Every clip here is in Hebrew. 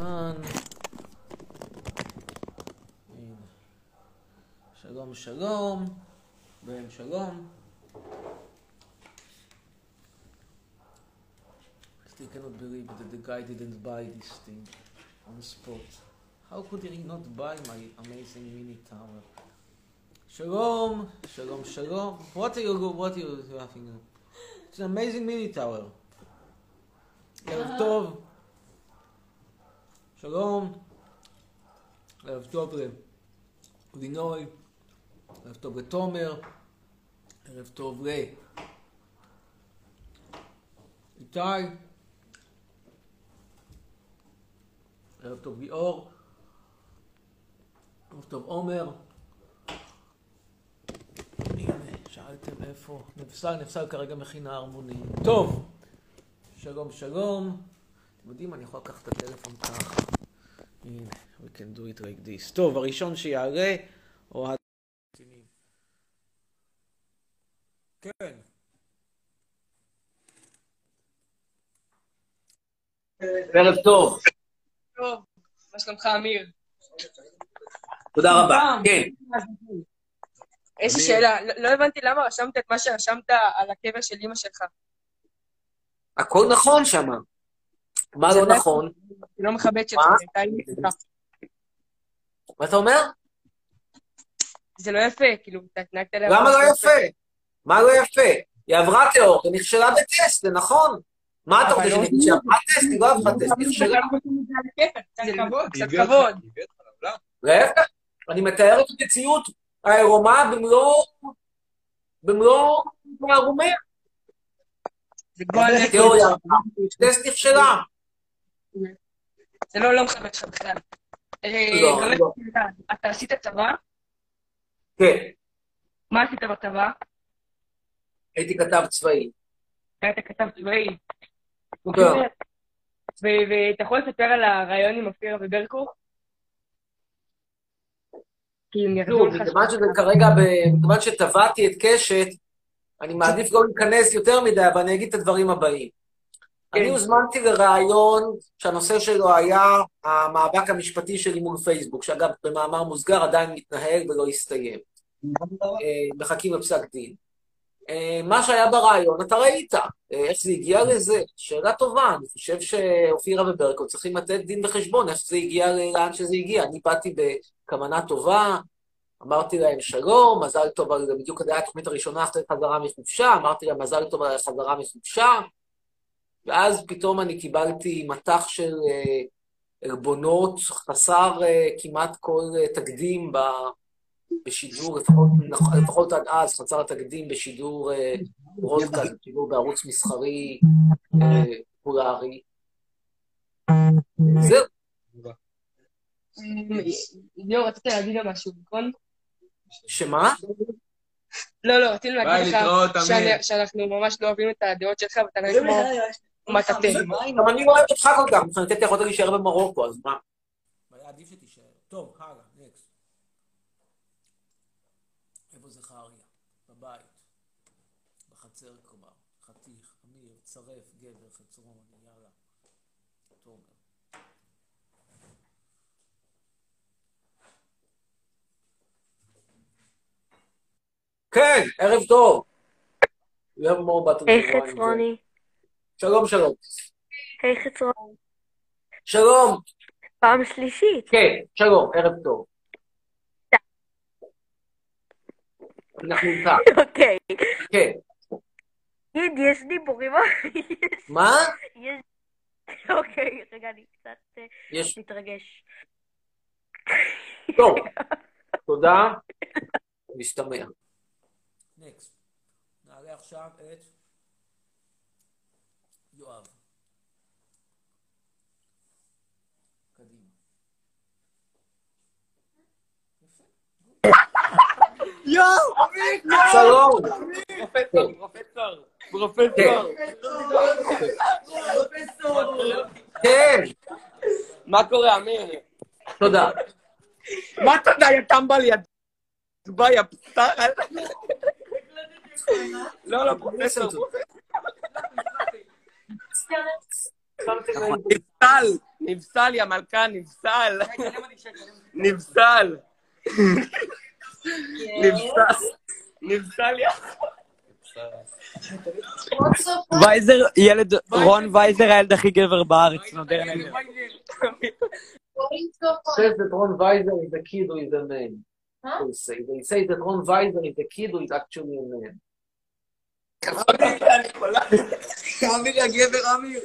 הנה. שלום, שלום. בהם שלום. Still cannot believe that the guy didn't buy this thing on the spot. How could he not buy my amazing mini tower? Shalom, shalom, shalom. What are you, what are you laughing at? It's an amazing mini tower. ערב טוב. שלום. ערב טוב ללינוי. ערב טוב לתומר. ערב טוב ל... איתי. ערב טוב ליאור. ערב טוב עומר. הנה, שאלתם איפה. נפסל, נפסל כרגע מכינה הרמונית. טוב. שלום, שלום. יודעים, אני יכול לקחת את הטלפון ככה. הנה, we can do it like this. טוב, הראשון שיעלה, אוהד... כן. ערב טוב. טוב, מה שלומך, אמיר? תודה רבה. כן. יש לי שאלה, לא- לא הבנתי למה רשמת את מה שרשמת על הקבר של אימא שלך. הכל נכון שם. מה לא לא- נכון? היא לא מכבדת שלך, מה? אתה אומר? זה לא יפה, כאילו, אתה התנהגת אליה... למה ממש לא יפה? מה לא יפה? היא עברה תיאור, היא נכשלה בטסט, זה נכון. מה אתה רוצה לא- שאני אגיד שהיא עברה טסט? היא לא עברה טסט, היא נכשלה. קצת כבוד, קצת כבוד. להפך, אני מתאר את המציאות העירומה במלוא... במלוא הערומיה. זה גועל נפש. תיאוריה, טסט נכשלה. זה לא לא מכבד אותך בכלל. אה, לא, באמת, לא. אתה- עשית צבא? כן, מה עשית בצבא? הייתי כתב צבאי. היית כתב צבאי. טוב. ו- ואתה יכול לספר על הרעיון עם אופירה וברקו? מכיוון שזה כרגע, ב- מכיוון שטבעתי את קשת, אני מעדיף לא להיכנס יותר מדי, אבל אני אגיד את הדברים הבאים. כן. אני הוזמנתי לראיון שהנושא שלו היה המאבק המשפטי שלי מול פייסבוק, שאגב, במאמר מוסגר עדיין מתנהל ולא הסתיים. אה, מחכים לפסק דין. אה, מה שהיה ברעיון, אתה ראית. אה, איך זה הגיע לזה? שאלה טובה. אני חושב שאופירה וברקו צריכים לתת דין וחשבון איך זה הגיע לאן שזה הגיע. אני באתי בכוונה טובה, אמרתי להם שלום, מזל טוב זה, בדיוק היה התוכנית הראשונה אחרי חזרה מחופשה, אמרתי להם מזל טוב על החזרה מחופשה, ואז פתאום אני קיבלתי מטח של אה, עלבונות חסר אה, כמעט כל אה, תקדים ב... בשידור, לפחות, נכ- לפחות עד אז, חסר תקדים בשידור ברודקאסט, בשידור בערוץ מסחרי פופולרי. זהו. ליאור, רצית להגיד לו משהו, נכון? שמה? לא, לא, רצינו להגיד לך שאנחנו ממש לא אוהבים את הדעות שלך, ואתה נראה כמו מטאטא. גם אני אוהב אותך כל כך, מבחינתי יכולת להישאר במרוקו, אז מה? היה עדיף שתישאר. טוב, הלאה, נקסט. איפה זכריה? בבית. בחצר כלומר. חתיך, אמיר, צרף, גבר, חצרון, יאללה. תומר. כן, ערב טוב. One. חצרוני, שלום, שלום. היי חצרוני, שלום. פעם שלישית. כן, שלום, ערב טוב. אנחנו איתך. אוקיי. כן. תגיד, יש דיבורים... מה? יש... אוקיי, רגע, אני קצת אה, יש... מתרגש. טוב. תודה. משתמע. נקסט. נעלה עכשיו את יואב. קדימה. שלום. פרופסור, פרופסור, פרופסור. כן, מה קורה, אמיר? תודה. מה תודה, יא טמבל, יא דובה, יא פסר? לא, לא, פרופסור. טל, נבסל, יא מלכה, נבסל. נבסל. נבסל. נבסל, יא... וייזר, ילד, רון וייזר הילד הכי גבר בארץ, נודר נגד. says that Ron Weiser is a kid who is a man. They say. They say that Ron Weiser is a kid who is actually a man. אמיר הגבר אמיר.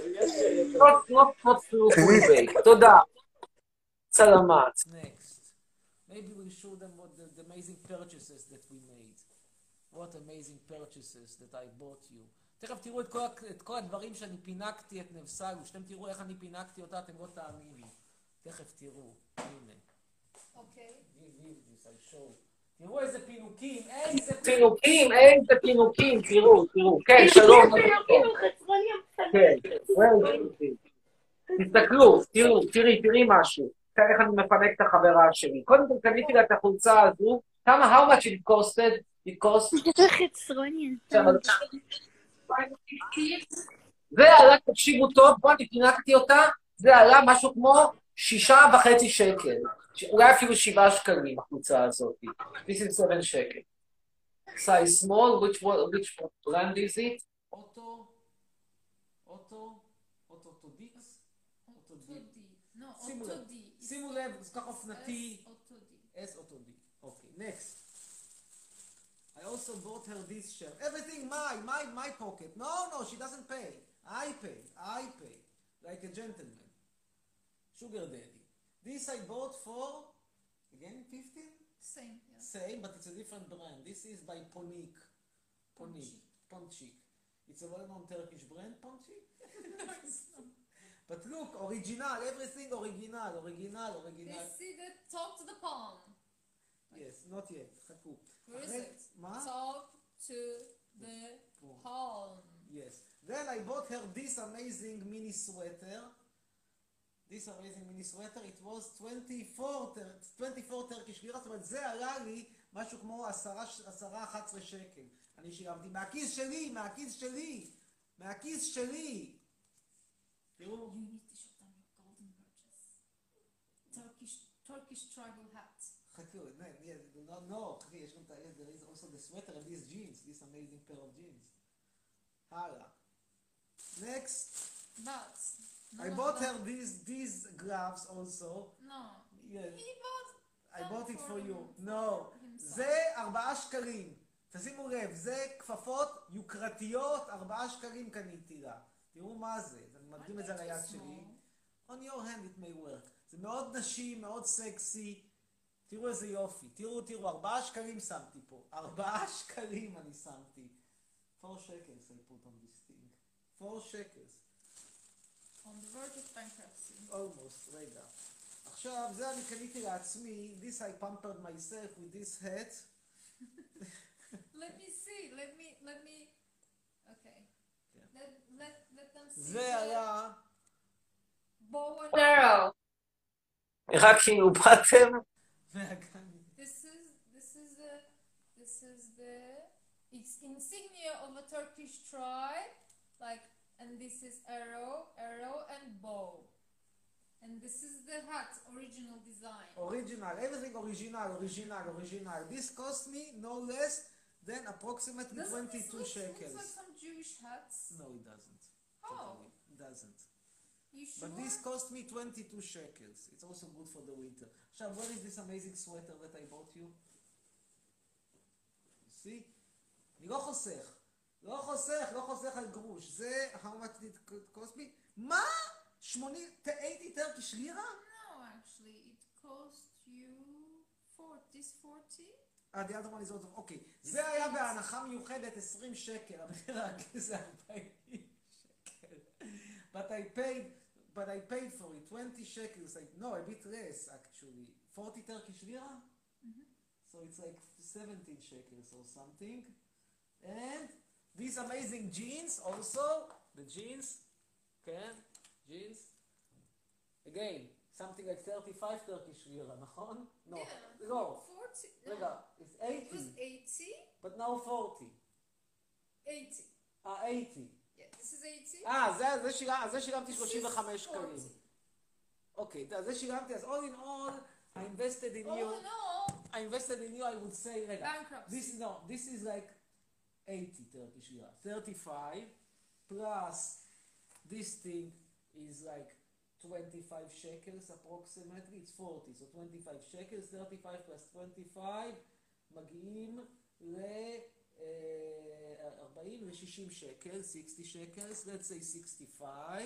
תודה. סלמת. Next. Maybe we'll show them what the, the amazing purchases that we made. What amazing purchases that I bought you. תכף תראו את כל, את כל הדברים שאני פינקתי את נבסל, ושאתם תראו איך אני פינקתי אותה, אתם לא תאמינו. תכף תראו. הנה. אוקיי. Give, תראו איזה פינוקים, איזה פינוקים, איזה פינוקים, תראו, תראו. כן, שלום. כן. תסתכלו, תראו, תראי, תראי משהו. תראה איך אני מפנק את החברה שלי. קודם כל קניתי לה את החולצה הזו. כמה, how much it costed? it cost? חצרוני. זה עלה, תקשיבו טוב, בואו אני פינקתי אותה, זה עלה משהו כמו שישה וחצי שקל. ש- אולי אפילו שבעה שקלים, החולצה הזאת. This is seven שקל. size small, which, one- which brand is it? אוטו, אוטו, אוטוטודיקס, אוטודיק. לא, שימו לב, שימו לב, זה ככה אופנתי. S אוטודי. אוקיי, next. I also bought her this shirt. Everything my, my, my pocket. No, no, she doesn't pay. I pay, I pay. Like a gentleman. Sugar daddy. This I bought for, again, 15? Same, yeah. Same, but it's a different brand. This is by Ponik. Ponik. Ponchik. It's a well-known Turkish brand, Ponchik? but look, original, everything original, original, original. see the top to the palm. Yes, not yet. חכו. Where is אחרי- it? מה? Top to the palm. Yes. Then I bought her this amazing mini sweater. This amazing mini sweater, it was 24, tur- 24 Turkish lira, זאת אומרת, זה עלה לי משהו כמו 10-11 שקל. אני שילמתי מהכיס שלי, מהכיס שלי, מהכיס שלי. תראו, You need to show them your golden purchase. Turkish Turkish tribal hat. חכו, no, no, no, חכי, יש גם את ה... there is also the sweater and these jeans, this amazing pair of jeans. הלאה. Next. But I bought her these these gloves also. No. Yeah, He bought I bought it for you. No. זה ארבעה שקלים. תשימו לב, זה כפפות יוקרתיות, ארבעה שקלים קניתי לה. תראו מה זה, אני מדגים את זה על היד שלי. On your hand it may work. זה מאוד נשי, מאוד סקסי. תראו איזה יופי. תראו, תראו, ארבעה שקלים שמתי פה. ארבעה שקלים אני שמתי. four shekels I put on this thing. four shekels. On the verge of bankruptcy. almost, רגע. עכשיו, זה אני קניתי לעצמי, this I pampered myself with this hat. Let me see. Let me. Let me. Okay. Yeah. Let let let them see. זה היה, bow and Girl. רק כאילו באתם, מהגן. This is this is the this is the it's insignia of a Turkish tribe, like and this is arrow, arrow and bow, and this is the hat original design. original, everything original, original, original. This cost me no less than approximately Doesn't this 22 look, looks shekels. like some Jewish hats? No, it doesn't. Oh. Totally, It doesn't. You sure? But this cost me 22 shekels. It's also good for the winter. עכשיו, where is this amazing sweater that I bought you? You see? אני לא חוסך. לא חוסך, לא חוסך על גרוש. זה, how much did it cost me? מה? 80, 80 טרקיש לירה? No, actually, it cost you four. This forty. אה, the other one is also, אוקיי. זה היה בהנחה מיוחדת 20 שקל. המחיר הרגיל זה 40 שקל. But I paid, but I paid for it 20 shekels. Like, no, a bit less actually. 40 Turkish lira? So it's like 17 shekels or something. And these amazing jeans also. The jeans. Okay, jeans. Again, something like 35 Turkish lira, נכון? No. Yeah, No. forty. רגע, it's It was 80, eighty. but now 40. Eighty. אה, 80. Yeah, this is eighty. אה, זה, זה, שילם, זה שילמתי 35 This is שקלים. 40. אוקיי, אז זה שילמתי, אז all in all, I invested in Oh you, no! I invested in you, I would say, רגע, Bankruptcy. this is, no, this is like 80 Turkish lira, 35, plus this thing is like 25 shekels approximately, it's 40, so 25 shekels, 35 plus 25, מגיעים ל... אה, 40 ל-60 שקל, 60 שקלס, let's say 65.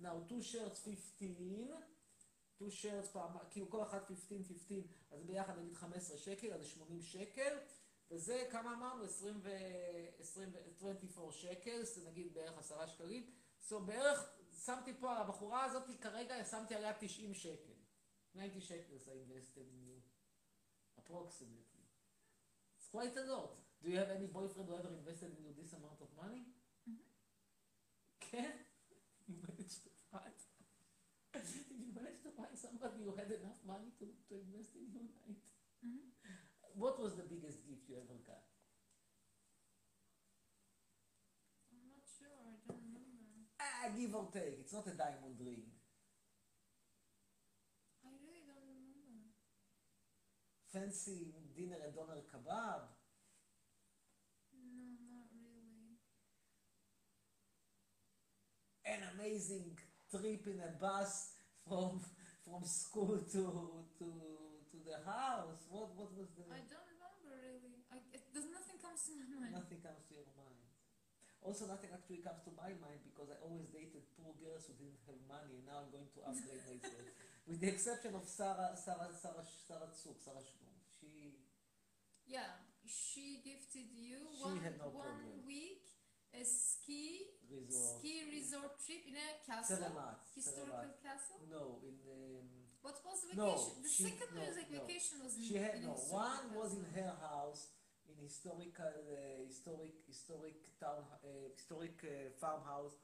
Now two shirts 15, two shirts פעם, כאילו כל אחת 15, 15, אז ביחד נגיד 15 שקל, אז זה 80 שקל, וזה כמה אמרנו? 20 ו... 20 ו... 24 שקל, זה נגיד בערך 10 שקלים. So בערך, שמתי פה על הבחורה הזאת, כרגע שמתי עליה 90 שקל. 90 שקל, I invested in you. Approximately. It's quite a lot. Do you have any boyfriend who ever invested in you this amount of money? כן? You managed to find. Did you manage to find somebody who had enough money to, to invest in you, right? What was the biggest ever got? I'm not sure, I don't remember. Ah, give or take. It's not a diamond ring. I really don't remember. Fancy dinner at Doner Kebab. No, not really. An amazing trip in a bus from from school to to to the house. What what was the? I don't remember really. I, it, there's nothing comes to my mind. Nothing comes to your mind. Also, nothing actually comes to my mind because I always dated poor girls who didn't have money, and now I'm going to upgrade myself. With the exception of Sarah, Sarah, Sarah, Sarah Tsuk, Sarah Shtum. She, Yeah, she gifted you She one, had no one problem. week a ski Resort. ski resort trip in a castle, Selamat, historical Selamat. castle. no, in um, What was the vacation? No, the she- second no, music no. vacation was in, she had in no. One was in her house in historical, uh, historic, historic town, uh, historic uh, farmhouse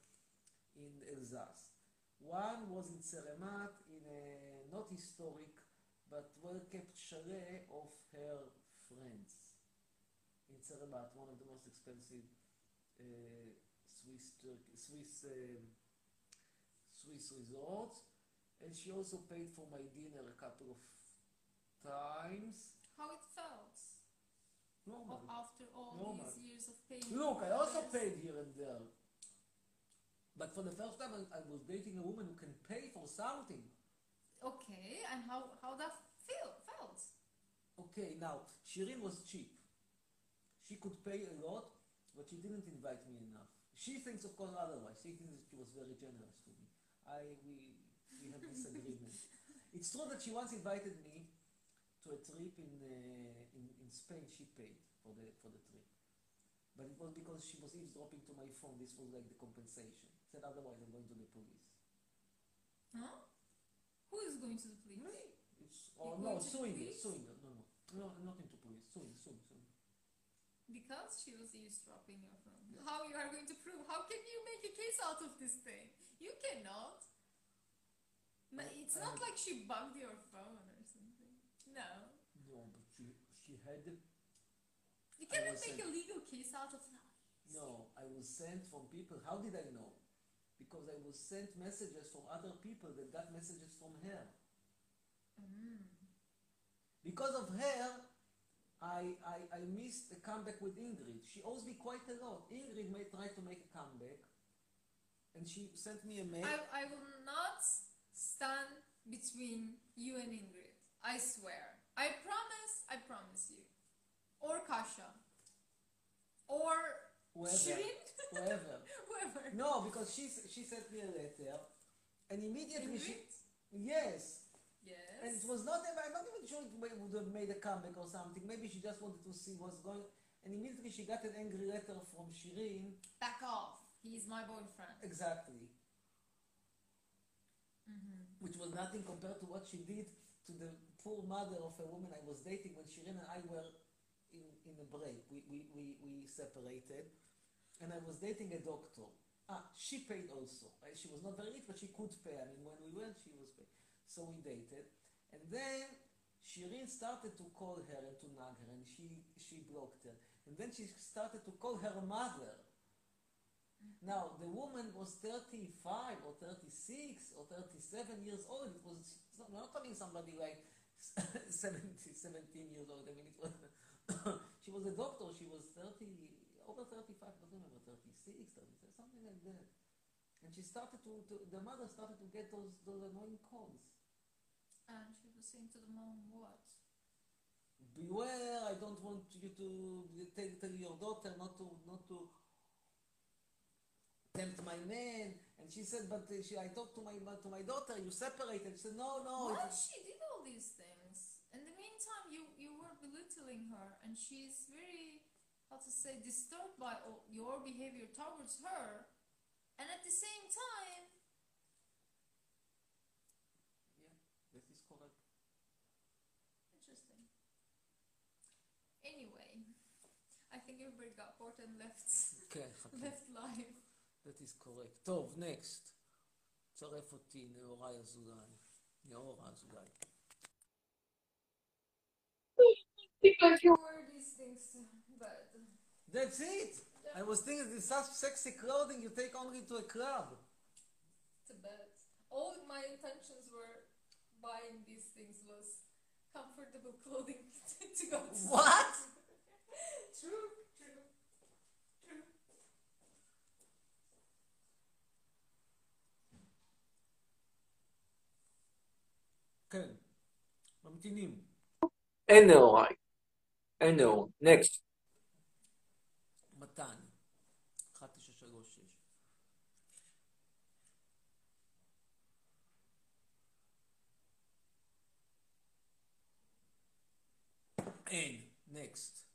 in Alsace. One was in Ceremat in a not historic but well-kept chalet of her friends in Ceremat, one of the most expensive uh, Swiss Swiss um, Swiss resorts. And she also paid for my dinner a couple of times. How it felt Normal. after all Normal. these years of paying. Look, I also paid here and there. But for the first time, I, I was dating a woman who can pay for something. Okay, and how how that feel felt? Okay, now, Shirin was cheap. She could pay a lot, but she didn't invite me enough. She thinks, of course, otherwise. She thinks she was very generous to me. I, we, we have disagreement. it's true that she once invited me to a trip in, uh, in, in Spain. She paid for the, for the trip. But it was because she was eavesdropping to my phone. This was like the compensation. Said otherwise I'm going to the police. Huh? Who is going to the police? Me? It's, oh You're no, suing her, suing her. No, no, no, not into police. Suing, suing, suing. Because she was eavesdropping your phone. How you are going to prove? How can you make a case out of this thing? You cannot. Ma- It's not like she bugged your phone or something. No. But she, had You cannot make a legal case out of that. No, I was sent from people. How did I know? Because I was sent messages from other people that got messages from her. Mm. Because of her, I, I, I missed a comeback with Ingrid. She owes me quite a lot. Ingrid may try to make a comeback, and she sent me a mail. I, I will not stand between you and Ingrid. I swear. I promise, I promise you. Or Kasha. Or Whoever. Shirin. Whoever. Whoever. No, because she she sent me a letter, and immediately she yes, Yes. and it was not. I'm not even sure it would have made a comeback or something. Maybe she just wanted to see what's going. And immediately she got an angry letter from Shirin. Back off. He's my boyfriend. Exactly. Mm-hmm. which was nothing compared to what she did to the poor mother of a woman I was dating when Shirin and I were in, in a break. We, we, we, we separated, and I was dating a doctor. Ah, she paid also. She was not very rich, but she could pay. I mean, when we went, she was paid. So we dated, and then Shirin started to call her and to nag her, and she, she blocked her. And then she started to call her mother. Now, the woman was 35 or 36 or 37 years old. It was, not, we're not talking somebody like 70, 17 years old. I mean, it was, she was a doctor. She was 30, over 35, I don't remember, 36, 37, something like that. And she started to, to, the mother started to get those, those annoying calls. And she was saying to the mom, what? beware, I don't want you to tell, tell your daughter not to not to tempt my man. And she said, but uh, she, I talked to my to my daughter, you separated. She said, no, no. What? She did these things. In the meantime, you, you were belittling her, and she's very, how to say, disturbed by all your behavior towards her. And at the same time, Yeah, that is correct. interesting. Anyway, I think everybody got bored and left, כן, חכה. left live. That is correct. טוב, next. צרף אותי, נאורי אזולאי. נאורה אזולאי. Because you wear these things, but That's it. I was thinking this such sexy clothing you take only to a club. to bed. All my intentions were buying these things was comfortable clothing to go to What? True, true, true. כן. ממתינים. אין נאוריי. נאור. נקסט. מתן. 1936. אין, נקסט.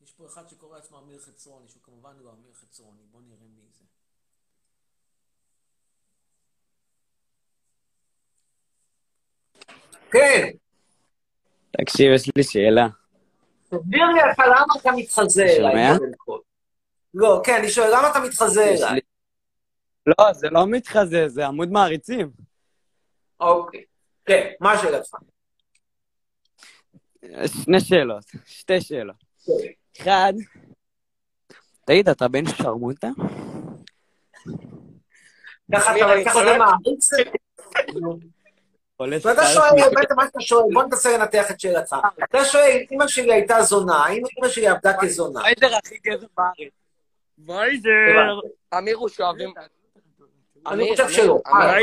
יש פה אחד שקורא לעצמו אמיר חצרוני, שהוא כמובן לא אמיר חצרוני. בוא נראה מי זה. כן. תקשיב, יש לי שאלה. תסביר לי אתה למה אתה מתחזה? אליי. לא, כן, אני שואל, למה אתה מתחזה אליי? לי- לא, זה לא מתחזה, זה עמוד מעריצים. אוקיי. כן, מה שאלתך? שני שאלות, שתי שאלות. אחד, תגיד, אתה בן שרמוטה? ככה אתה מעריץ? ואתה שואל, בעצם מה שאתה שואל, בוא ננסה לנתח את שאלתך. אתה שואל, אמא שלי הייתה זונה, האם אמא שלי עבדה כזונה? וייזר הכי גזר בארץ. וייזר! אמיר הוא שאוהבים... אני אמיר, חושב שלא. אה?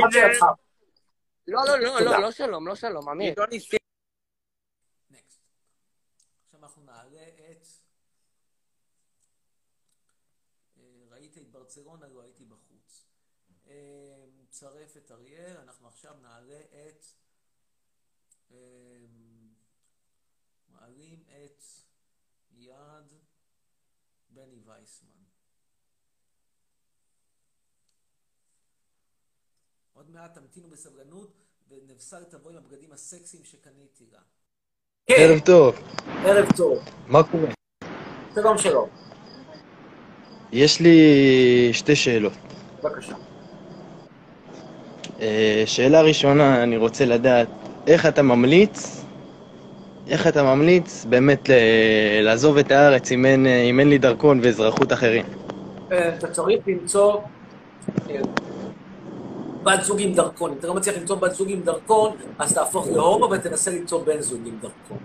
לא, לא, לא. לא, לא שלום, לא שלום, אמיר. עידו ניסים. נקסט. עכשיו אנחנו נעלה את... אה, ראית את ברצלונה, לא הייתי בחוץ. אה, צרף את אריאל, אנחנו עכשיו נעלה את... אה, מעלים את יד בני וייסמן. עוד מעט תמתינו בסבלנות, ונבשר תבוא עם הבגדים הסקסיים שקניתי לה. כן, ערב טוב, ערב טוב. מה קורה? שלום שלום. יש לי שתי שאלות. בבקשה. אה, שאלה ראשונה, אני רוצה לדעת איך אתה ממליץ, איך אתה ממליץ באמת לעזוב את הארץ אם אין, אה, אם אין לי דרכון ואזרחות אחרים? אה, אתה צריך למצוא אה, בת זוג עם דרכון. אם אתה לא מצליח למצוא בת זוג עם דרכון, אז תהפוך להומו ותנסה למצוא בן זוג עם דרכון.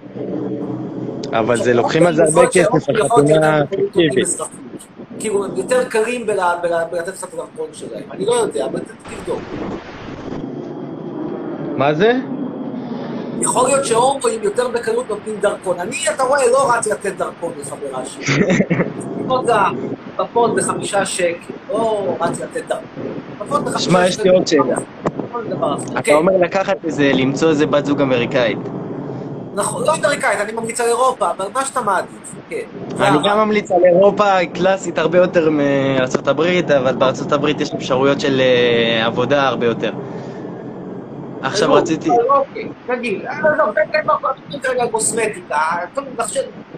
אבל זה לוקחים על זה הרבה כסף שההומו על יכול להיות חתונה יותר קלים פיקטיבית. כאילו, הם יותר בלה- בלתת לך את הדרכון שלהם. אני לא יודע, אבל תבדוק. מה זה? יכול להיות שהומואים יותר בקלות נותנים דרכון. אני, אתה רואה, לא רץ לתת דרכון לחברה שלי. פפון בחמישה שקל, לא רץ לתת דרכון. בחמישה שמע, יש לי עוד שאלה. אתה כן. אומר לקחת איזה, למצוא איזה בת זוג אמריקאית. נכון, לא אמריקאית, אני ממליץ על אירופה, אבל מה שאתה מעדיף, כן. אני הרע. גם ממליץ על אירופה קלאסית הרבה יותר מארצות הברית, אבל בארצות הברית יש אפשרויות של אה, עבודה הרבה יותר. עכשיו אלו, רציתי... אוקיי, תגיד, לא, לא, תן תן לא, תן כרגע קוסמטיקה,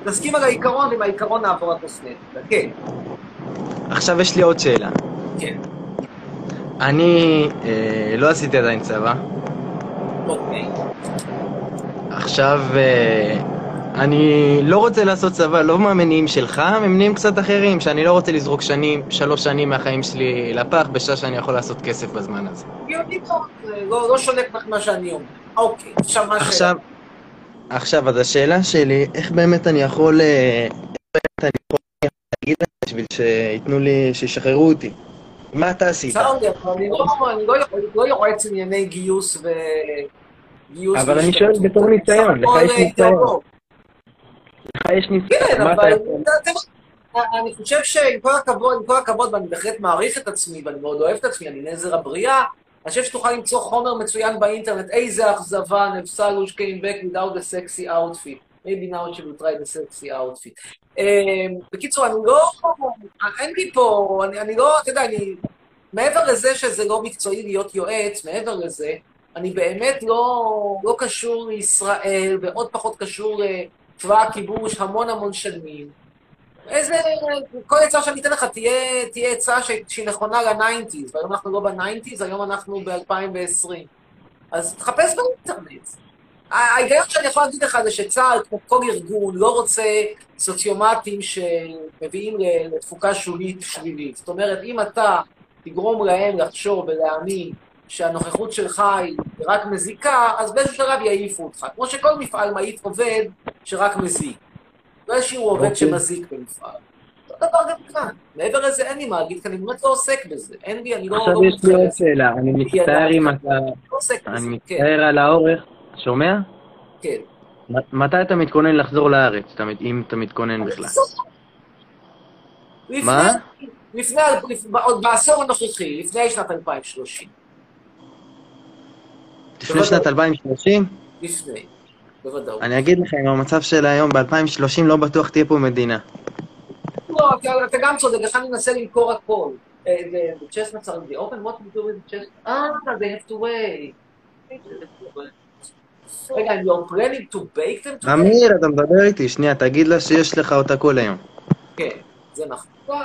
נסכים על העיקרון, עם העיקרון נעבור על קוסמטיקה, כן, עכשיו יש לי עוד שאלה. כן, אני אה, לא עשיתי עדיין צבא. אוקיי. עכשיו, אה, אני לא רוצה לעשות צבא, לא מהמניעים שלך, ממניעים קצת אחרים, שאני לא רוצה לזרוק שנים, שלוש שנים מהחיים שלי לפח, בשעה שאני יכול לעשות כסף בזמן הזה. לא לא שונה כל כך ממה שאני אומר. אוקיי, עכשיו מה השאלה? עכשיו, אז השאלה שלי, איך באמת אני יכול, אה, איך באמת אני יכול להגיד להם בשביל שייתנו לי, שישחררו אותי? מה אתה עשית? אבל אני לא- אני לא יכול- לא יועץ ענייני גיוס ו... גיוס אבל אני. שואל בתור אני ניסיון, לך יש ניסיון. לך יש ניסיון, כן, אבל אני חושב שעם כל הכבוד, עם כל הכבוד, ואני בהחלט מעריך את עצמי, ואני מאוד אוהב את עצמי, אני נזר הבריאה, אני חושב שתוכל למצוא חומר מצוין באינטרנט, איזה אכזבה, נבסלוש came back without a sexy outfit. maybe now she will try the sexy outfit. אה, בקיצור, אני לא, אין לי פה, אני, אני לא, אתה יודע, אני, מעבר לזה שזה לא מקצועי להיות יועץ, מעבר לזה, אני באמת לא, לא קשור לישראל, ועוד פחות קשור לצבא הכיבוש המון המון שנים. איזה, כל עצה שאני אתן לך תהיה, תהיה עצה ש- שהיא נכונה ל nineties, והיום אנחנו לא ב nineties, היום אנחנו ב-2020. אז תחפש באינטרנט. ההיגיון שאני יכול להגיד לך זה שצה"ל, כמו כל ארגון, לא רוצה סוציומטים שמביאים לתפוקה שולית שלילית. זאת אומרת, אם אתה תגרום להם לחשוב ולהאמין שהנוכחות שלך היא רק מזיקה, אז באיזשהו שלב יעיפו אותך. כמו שכל מפעל מעיף עובד שרק מזיק. לא השאירו עובד אוקיי. שמזיק במפעל. אותו דבר גם כאן. מעבר לזה אין לי מה להגיד, כי אני באמת לא עוסק בזה. אין לי, אני לא... עכשיו לא יש לי עוד. שאלה, אני מצטער אם אתה... לא. אני כן, מצטער על האורך, שומע? כן. מתי אתה מתכונן לחזור לארץ, אם אתה מתכונן בכלל? לפני, מה? לפני, לפני, עוד בעשור הנוכחי, לפני שנת 2030. לפני שנת 2030? לפני, בוודאות. אני אגיד לך, עם המצב של היום, ב-2030 לא בטוח תהיה פה מדינה. לא, אתה, גם צודק, לך אני מנסה למכור הכל. אה, the- chestnuts are in the open, what do you do with the chestnuts? אה, they have to wait. רגע, and you're planning to bake them today? אמיר, אתה מדבר איתי, שנייה, תגיד לה שיש לך אותה כל היום. כן, זה נכון.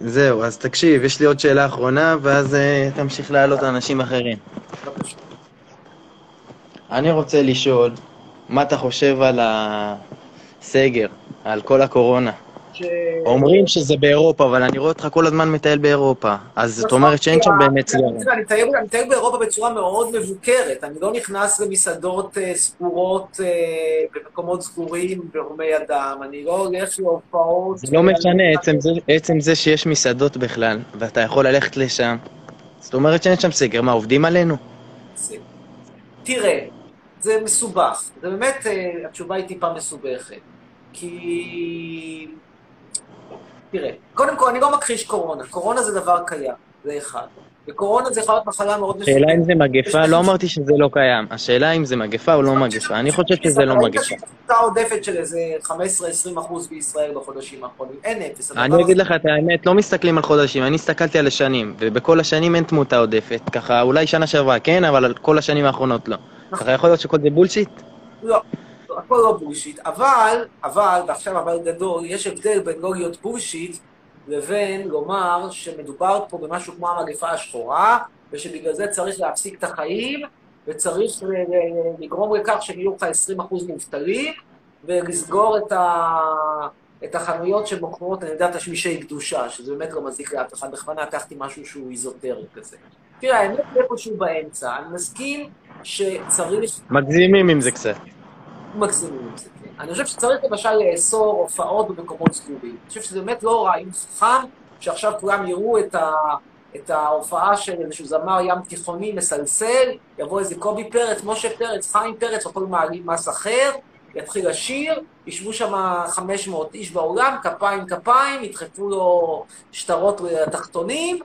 זהו, אז תקשיב, יש לי עוד שאלה אחרונה, ואז uh, תמשיך להעלות אנשים אחרים. בבקשה. אני רוצה לשאול, מה אתה חושב על הסגר, על כל הקורונה? ש- אומרים שזה באירופה, אבל אני רואה אותך כל הזמן מטייל באירופה, אז זאת אומרת שאין שם באמת סגר. תראה, אני מטייל- אני מטייל באירופה בצורה מאוד מבוקרת. אני לא נכנס למסעדות אה, סגורות אה, במקומות סגורים בהומי אדם. אני לא הולך להופעות... זה לא משנה, עצם זה, עצם זה שיש מסעדות בכלל, ואתה יכול ללכת לשם, זאת אומרת שאין שם סגר, מה, עובדים עלינו? תראה, זה מסובך. זה באמת, אה, התשובה היא טיפה מסובכת. כי... תראה, קודם כל, אני לא מכחיש קורונה. קורונה זה דבר קיים, זה אחד. וקורונה זה יכולה להיות מחלה מאוד מסוכנת. השאלה אם זה מגפה, לא אמרתי שזה לא קיים. השאלה אם זה מגפה או לא מגפה. אני חושב שזה לא מגפה. ראית שהייתה עודפת של איזה 15-20 אחוז בישראל בחודשים האחרונים. אין אפס. אני אגיד לך את האמת, לא מסתכלים על חודשים, אני הסתכלתי על השנים, ובכל השנים אין תמותה עודפת. ככה, אולי שנה שעברה כן, אבל כל השנים האחרונות לא. ככה יכול להיות שכל זה בולשיט? לא, הכל לא בולשיט, אבל, אבל, ועכשיו אבל גדול, יש הבדל בין לא להיות בולשיט לבין לומר שמדובר פה במשהו כמו המגפה השחורה, ושבגלל זה צריך להפסיק את החיים, וצריך לגרום לכך שיהיו לך 20% מובטלים, ולסגור את, ה... את החנויות שמוכרות, אני יודע, תשמישי קדושה, שזה באמת לא מזיק לאף אחד, בכוונה לקחתי משהו שהוא איזוטרי כזה. תראה, האמת היא איפשהו באמצע, אני מסכים שצריך מגזימים עם זה קצת. מגזימים עם זה, כן. אני חושב שצריך למשל לאסור הופעות במקומות סגורים. אני חושב שזה באמת לא רעיון חכם, שעכשיו כולם יראו את, ה, את ההופעה של איזשהו זמר ים תיכוני מסלסל, יבוא איזה קובי פרץ, משה פרץ, חיים פרץ, או כל מעלים מס אחר, יתחיל לשיר, ישבו שם 500 איש באולם, כפיים כפיים, ידחפו לו שטרות לתחתונים,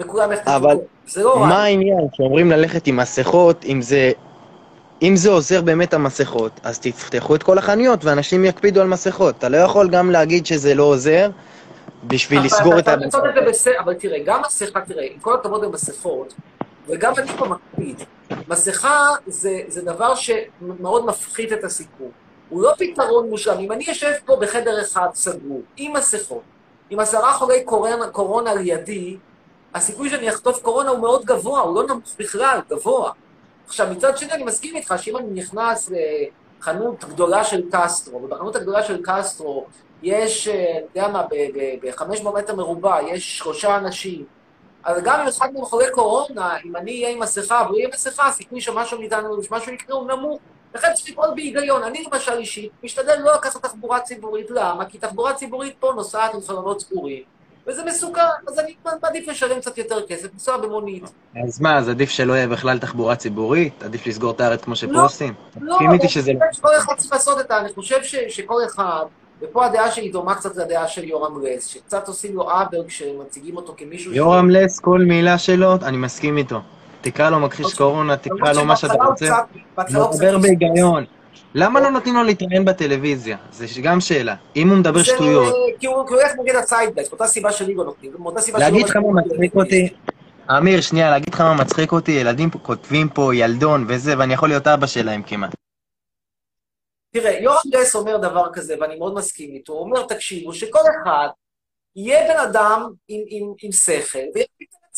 וכולם יחטפו אבל. זה לא מה. העניין? שאומרים ללכת עם מסכות, אם זה... אם זה עוזר באמת המסכות, אז תפתחו את כל החנויות ואנשים יקפידו על מסכות. אתה לא יכול גם להגיד שזה לא עוזר בשביל לסגור את המסכות. אבל תראה, גם מסכה, תראה, עם כל הכבוד למסכות, וגם אני פה מקפיד, מסכה זה, זה דבר שמאוד מפחית את הסיכון. הוא לא פתרון מושלם. אם אני יושב פה בחדר אחד סגור, עם מסכות, עם עשרה חולי קורונה, קורונה לידי, הסיכוי שאני אחטוף קורונה הוא מאוד גבוה, הוא לא נמוך בכלל, גבוה. עכשיו, מצד שני, אני מסכים איתך שאם אני נכנס חנות גדולה של קסטרו, ובחנות הגדולה של קסטרו יש, אה, אני יודע מה, ב-500 מטר מרובע יש שלושה אנשים. אז גם אם אחד מהם חולה קורונה, אם אני אהיה עם מסכה והוא יהיה עם מסכה, הסיכוי שמשהו מאיתנו, שמשהו יקרה הוא נמוך. לכן צריך לפעול בהיגיון. אני למשל אישית, משתדל לא לקחת תחבורה ציבורית. למה? כי תחבורה ציבורית פה נוסעת עם חלונות סגורים, וזה מסוכן, אז אני מעדיף לשלם קצת יותר כסף, לנסוע במונית. אז מה, אז עדיף שלא יהיה בכלל תחבורה ציבורית? עדיף לסגור את הארץ כמו שפה לא, עושים? לא, אני. חושב שכל אחד צריך לעשות את ה... אני חושב ש, שכל אחד, ופה הדעה שלי דומה קצת לדעה של יורם רז, שקצת עושים לו עוול כשמציגים אותו כמישהו... יורם לס, כל מילה שלו, אני מסכים איתו. תקרא לו מכחיש קורונה, תקרא לו מה שאתה רוצה. הוא מדבר בהיגיון. למה לא נותנים לו להתראיין בטלוויזיה? זו גם שאלה. אם הוא מדבר שטויות, כי הוא הולך נגד הציידגייסט, מאותה סיבה שלי לא נותנים, להגיד שלא לך מה מצחיק אותי? אמיר, שנייה, להגיד לך מה מצחיק אותי? ילדים כותבים פה ילדון וזה, ואני יכול להיות אבא שלהם כמעט. תראה, יורם גס אומר דבר כזה, ואני מאוד מסכים איתו, הוא אומר, תקשיבו, שכל אחד יהיה בן אדם עם, עם, עם שכל, על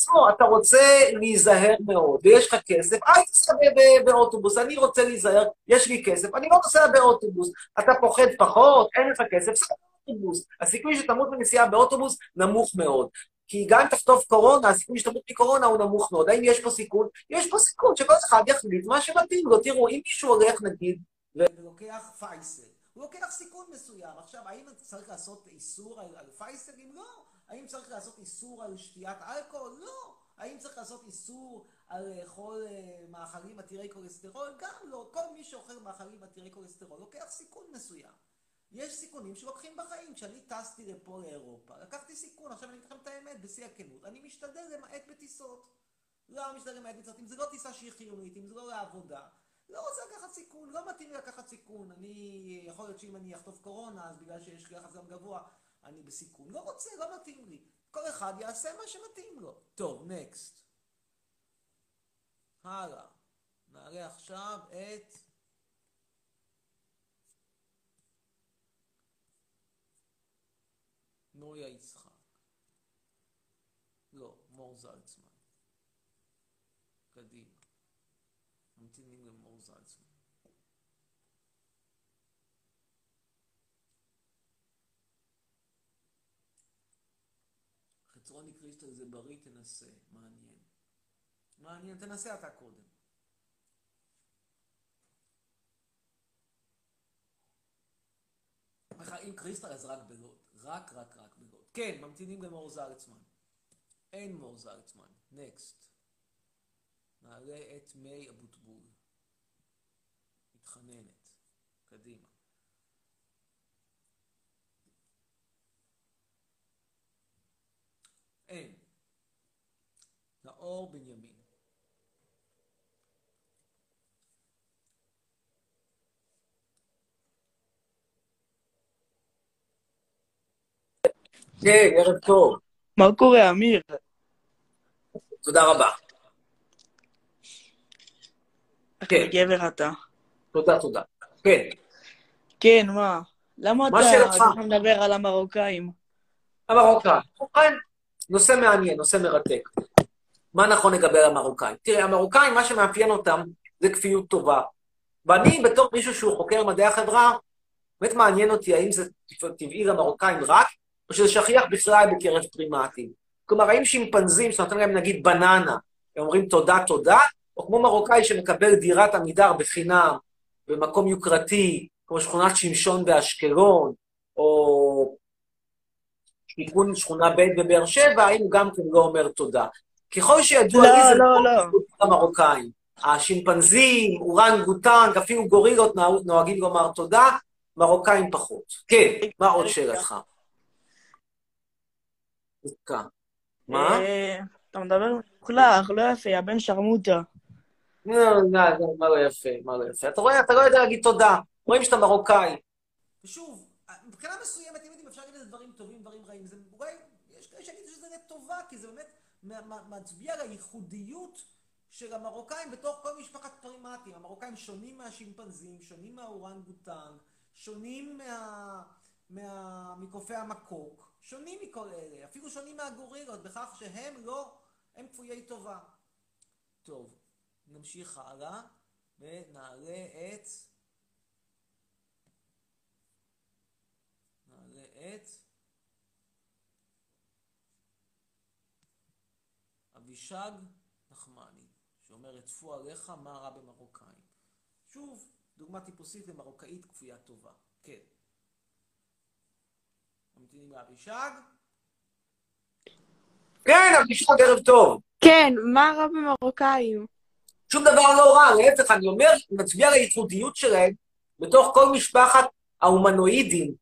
עצמו, אתה רוצה להיזהר מאוד, ויש לך כסף, אל תיסע ב- באוטובוס, אני רוצה להיזהר, יש לי כסף, אני לא נוסע באוטובוס, אתה פוחד פחות, אין לך כסף, סע באוטובוס. הסיכוי שתמות מנסיעה באוטובוס נמוך מאוד. כי גם אם תחטוף קורונה, הסיכוי שתמות מקורונה הוא נמוך מאוד. האם יש פה סיכון? יש פה סיכון שכל אחד יחליט מה שמתאים לו. תראו, אם מישהו הולך, נגיד, ולוקח פייסל, הוא לוקח סיכון מסוים. עכשיו, האם צריך לעשות איסור על, על פייסלים? לא. האם צריך לעשות איסור על שתיית אלכוהול? לא. האם צריך לעשות איסור על לאכול אה, מאכלים עתירי כולסטרול? גם לא. כל מי שאוכל מאכלים עתירי כולסטרול לוקח סיכון מסוים. יש סיכונים שלוקחים בחיים. כשאני טסתי לפה לאירופה, לקחתי סיכון. עכשיו אני אגיד לכם את האמת, בשיא הכנות. אני משתדל למעט בטיסות. לא משתדל למעט בטיסות. אם זו לא טיסה שהיא חיונית, אם זה לא לעבודה, לא רוצה לקחת סיכון, לא מתאים לי לקחת סיכון. אני, יכול להיות שאם אני אחטוף קורונה, אז בגלל שיש לי לחץ גם גבוה, אני בסיכון. לא רוצה, לא מתאים לי. כל אחד יעשה מה שמתאים לו. טוב, נקסט. הלאה. נעלה עכשיו את... נויה יצחק. לא, מור זלצמן. קדימה. ממתינים למור זלצמן. חצרוני קריסטל זה בריא, תנסה. מעניין. מעניין, תנסה אתה קודם. אם קריסטל אז רק בלוד. רק, רק, רק בלוד. כן, ממתינים למור זלצמן. אין מור זלצמן. נקסט. נעלה את מי אבוטבול. מתחננת. קדימה. אין. נאור בנימין. כן, ערב טוב. מה קורה, אמיר? תודה רבה. כן. גבר אתה. תודה, תודה. כן. כן, מה? למה מה אתה מדבר על המרוקאים? המרוקאים. נושא מעניין, נושא מרתק. מה נכון לגבי המרוקאים? תראה, המרוקאים, מה שמאפיין אותם זה כפיות טובה. ואני, בתור מישהו שהוא חוקר מדעי החברה, באמת מעניין אותי האם זה טבעי למרוקאים רק, או שזה שכיח בכלל בקרב פרימטים. כלומר, האם שימפנזים שנותן להם נגיד בננה, הם אומרים תודה תודה, או כמו מרוקאי שמקבל דירת עמידר בחינם במקום יוקרתי, כמו שכונת שמשון באשקלון, או שיכון שכונה ב' בבאר שבע, האם הוא גם כן לא אומר תודה. ככל שידוע לא, לי זה לא, לא לא. המרוקאים. השימפנזים, אורן גוטנג, אפילו גורילות נוהג- נוהגים לומר תודה, מרוקאים פחות. כן, מה עוד שאלתך? דקה. מה? אה, אתה מדבר מלוכלך, לא יפה, יא בן שרמוטה. לא, לא, לא, מה לא יפה, מה לא יפה. אתה רואה, אתה לא יודע להגיד תודה. רואים שאתה מרוקאי. ושוב, מבחינה מסוימת, טובה, כי זה באמת מצביע על הייחודיות של המרוקאים בתוך כל משפחת פרימטים. המרוקאים שונים מהשימפנזים, שונים מהאורנגוטנג, שונים מה... מה... מקופי המקוק, שונים מכל אלה, אפילו שונים מהגורילות, בכך שהם לא, הם כפויי טובה. טוב, נמשיך הלאה ונעלה את... נעלה את... אבישג נחמני, שאומרת, טפו עליך, מה רע במרוקאים? שוב, דוגמה טיפוסית למרוקאית כפויה טובה. כן. ממתינים לאבישג? כן, אבישג, ערב טוב. כן, מה רע במרוקאים? שום דבר לא רע, להפך, אני אומר, מצביע על הייחודיות שלהם בתוך כל משפחת ההומנואידים,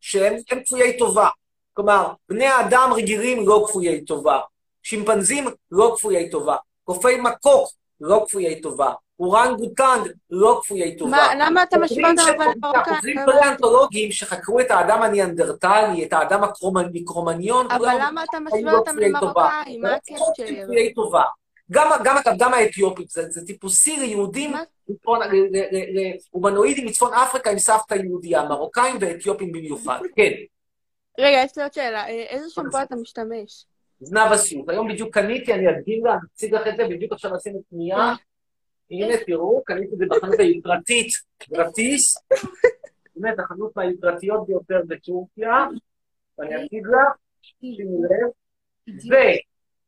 שהם הם כפויי טובה. כלומר, בני האדם רגילים לא כפויי טובה, שימפנזים לא כפויי טובה, קופי מקוק לא כפויי טובה, אורנגוטנג לא כפויי טובה. מה, למה אתה משווה אותם אבל חוקרים למרוקאים? פלאנטולוגים שחקרו את האדם הניאנדרטלי, את האדם הקרומניון, אבל למה אתה משווה אותם. למרוקאים? מה הקשר שלי? טובה. גם, גם, גם האתיופים, זה, זה טיפוסי ליהודים? מצפון- להומנואידים מצפון אפריקה עם סבתא יהודייה, מרוקאים ואתיופים במיוחד. כן, רגע, יש לי עוד שאלה. אה, איזה שמפו אתה משתמש? זנב הסיוט. היום בדיוק קניתי, אני אדגים לה, אני אציג לך את זה, בדיוק עכשיו עשינו קנייה. הנה, תראו, קניתי את זה בחנות היוקרתית, גרטיס. באמת, החנות מהיוקרתיות ביותר בטורקיה. ואני אציג לך, שימי לב.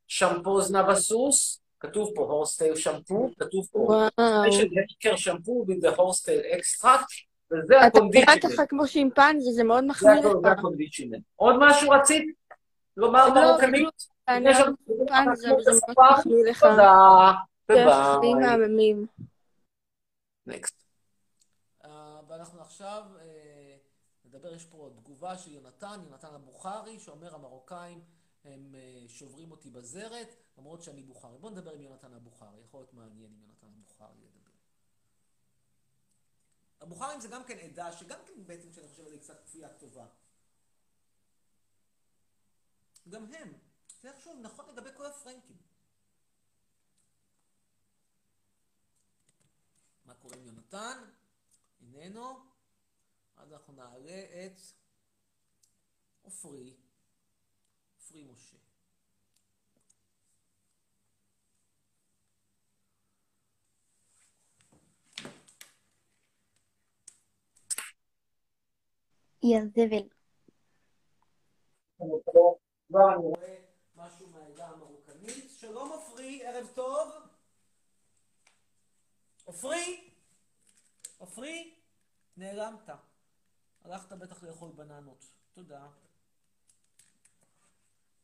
ושמפו זנב הסוס, כתוב פה הורסטייל שמפו, כתוב פה. ספיישל הנקר שמפו with the הורסטייל אקסטרקט, וזה אתה נראה הקונדיצ'נר. ככה כמו שימפנזי, זה מאוד הכל, זה לך. הקונדיצ'נר. עוד משהו רצית? לומר לא, מרוקנית? מאוד בספר. מחמיא לך. תודה. שיהיה חיים ביי. מהממים. נקסט. אה, ואנחנו עכשיו אה, נדבר, יש פה תגובה של יונתן, יונתן הבוכרי, שאומר המרוקאים הם אה, שוברים אותי בזרת, למרות שאני בוכרי. בואו נדבר עם יונתן הבוכרי, יכול להיות מעניין עם יונתן הבוכרי לדבר. הבוכרים זה גם כן עדה, שגם כן בעצם, כשאני חושב על זה, קצת כפייה טובה. גם הם. זה איכשהו נכון לגבי כל הפרנקים. מה קורה עם יונתן? איננו. אז אנחנו נעלה את עופרי, עופרי משה. יא זבל. כבר אני רואה משהו מהעדה המרוקנית. שלום עופרי, ערב טוב. עופרי? עופרי? נעלמת. הלכת בטח לאכול בננות. תודה.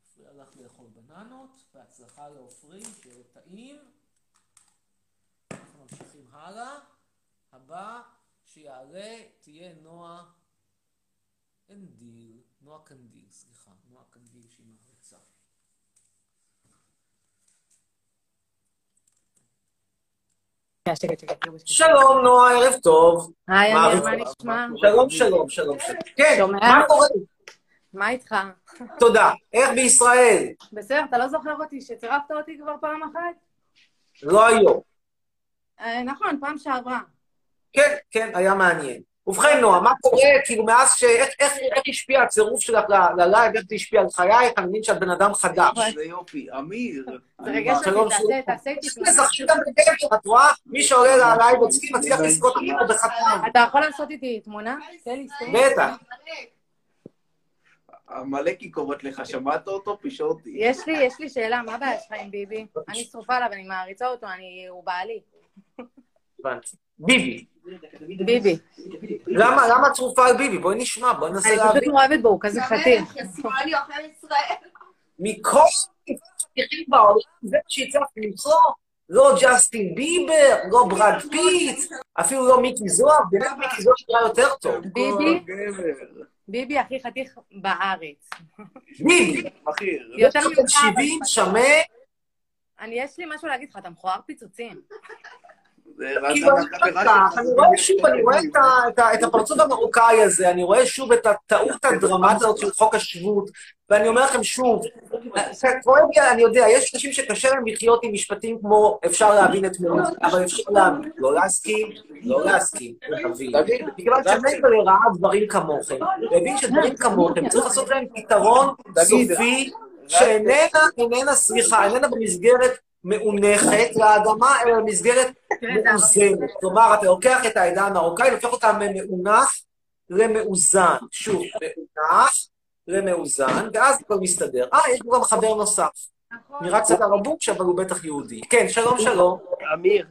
עופרי הלך לאכול בננות, בהצלחה לעופרי, שיהיה לו טעים. אנחנו ממשיכים הלאה. הבא שיעלה תהיה נועה קנדיל, נועה קנדיל, סליחה, נועה קנדיל שהיא מעריצה. שלום, נועה, ערב טוב. היי, מה? נשמע? שלום, שלום, שלום. כן? מה קורה? מה איתך? תודה. איך בישראל? בסדר, אתה לא זוכר אותי שצירפת אותי כבר פעם אחת? לא היום. אה, נכון, פעם שעברה. כן, כן, היה מעניין. ובכן, נועה, מה קורה, כאילו, מאז ש... איך, איך, איך השפיע הצירוף שלך ללייב, איך זה השפיע על חייך? אני מבין שאת בן אדם חדש. איזה יופי, אמיר. זה רגע שלום, תעשה. תעשה איתי זכית בגבר, את רואה? מי שעולה ללייב מצליח מצליח לזכות אותי פה בחתם. אתה יכול לעשות איתי תמונה? תן לי סתם. בטח. עמלקי קוראת לך, שמעת אותו? פישוטי. יש לי, יש לי שאלה, מה הבעיה שלך עם ביבי? אני שרופה עליו, אני מעריצה אותו, אני... הוא בעלי. הבנתי. ביבי. ביבי. למה, למה את צרופה על ביבי? בואי נשמע, בואי ננסה אני פשוט להבין. מאוהבת בו, הוא כזה חתיך. מכל השטיחים בעולם, זה מה שהצלחתי למצוא? לא ג'סטין ביבר, לא ברד פיט, אפילו לא מיקי זוהר, באמת מיקי זוהר נראה יותר טוב. ביבי. ביבי הכי חתיך בארץ. ביבי. יותר בן ממך. 70, שמן, אני, יש לי משהו להגיד לך, אתה מכוער פיצוצים. אני רואה את הפרצוף המרוקאי הזה, אני רואה שוב את הטעות הדרמטית הזאת של חוק השבות, ואני אומר לכם שוב, אני יודע, יש אנשים שקשה להם לחיות עם משפטים כמו אפשר להבין את מאות, אבל אפשר להבין, לא להסכים, לא להסכים, להבין. מכיוון שמנדל ראה דברים כמוכם, והבין שדברים כמוכם, צריך לעשות להם פתרון סופי, שאיננה, איננה, סליחה, איננה במסגרת מאונחת לאדמה, אלא במסגרת מאוזנת. כלומר, אתה לוקח את העדה המרוקאית, לוקח אותה ממאונח למאוזן. שוב, מאונח למאוזן, ואז הכל מסתדר. אה, יש פה גם חבר נוסף. נראה קצת ערבוקש, אבל הוא בטח יהודי. כן, שלום, שלום. אמיר,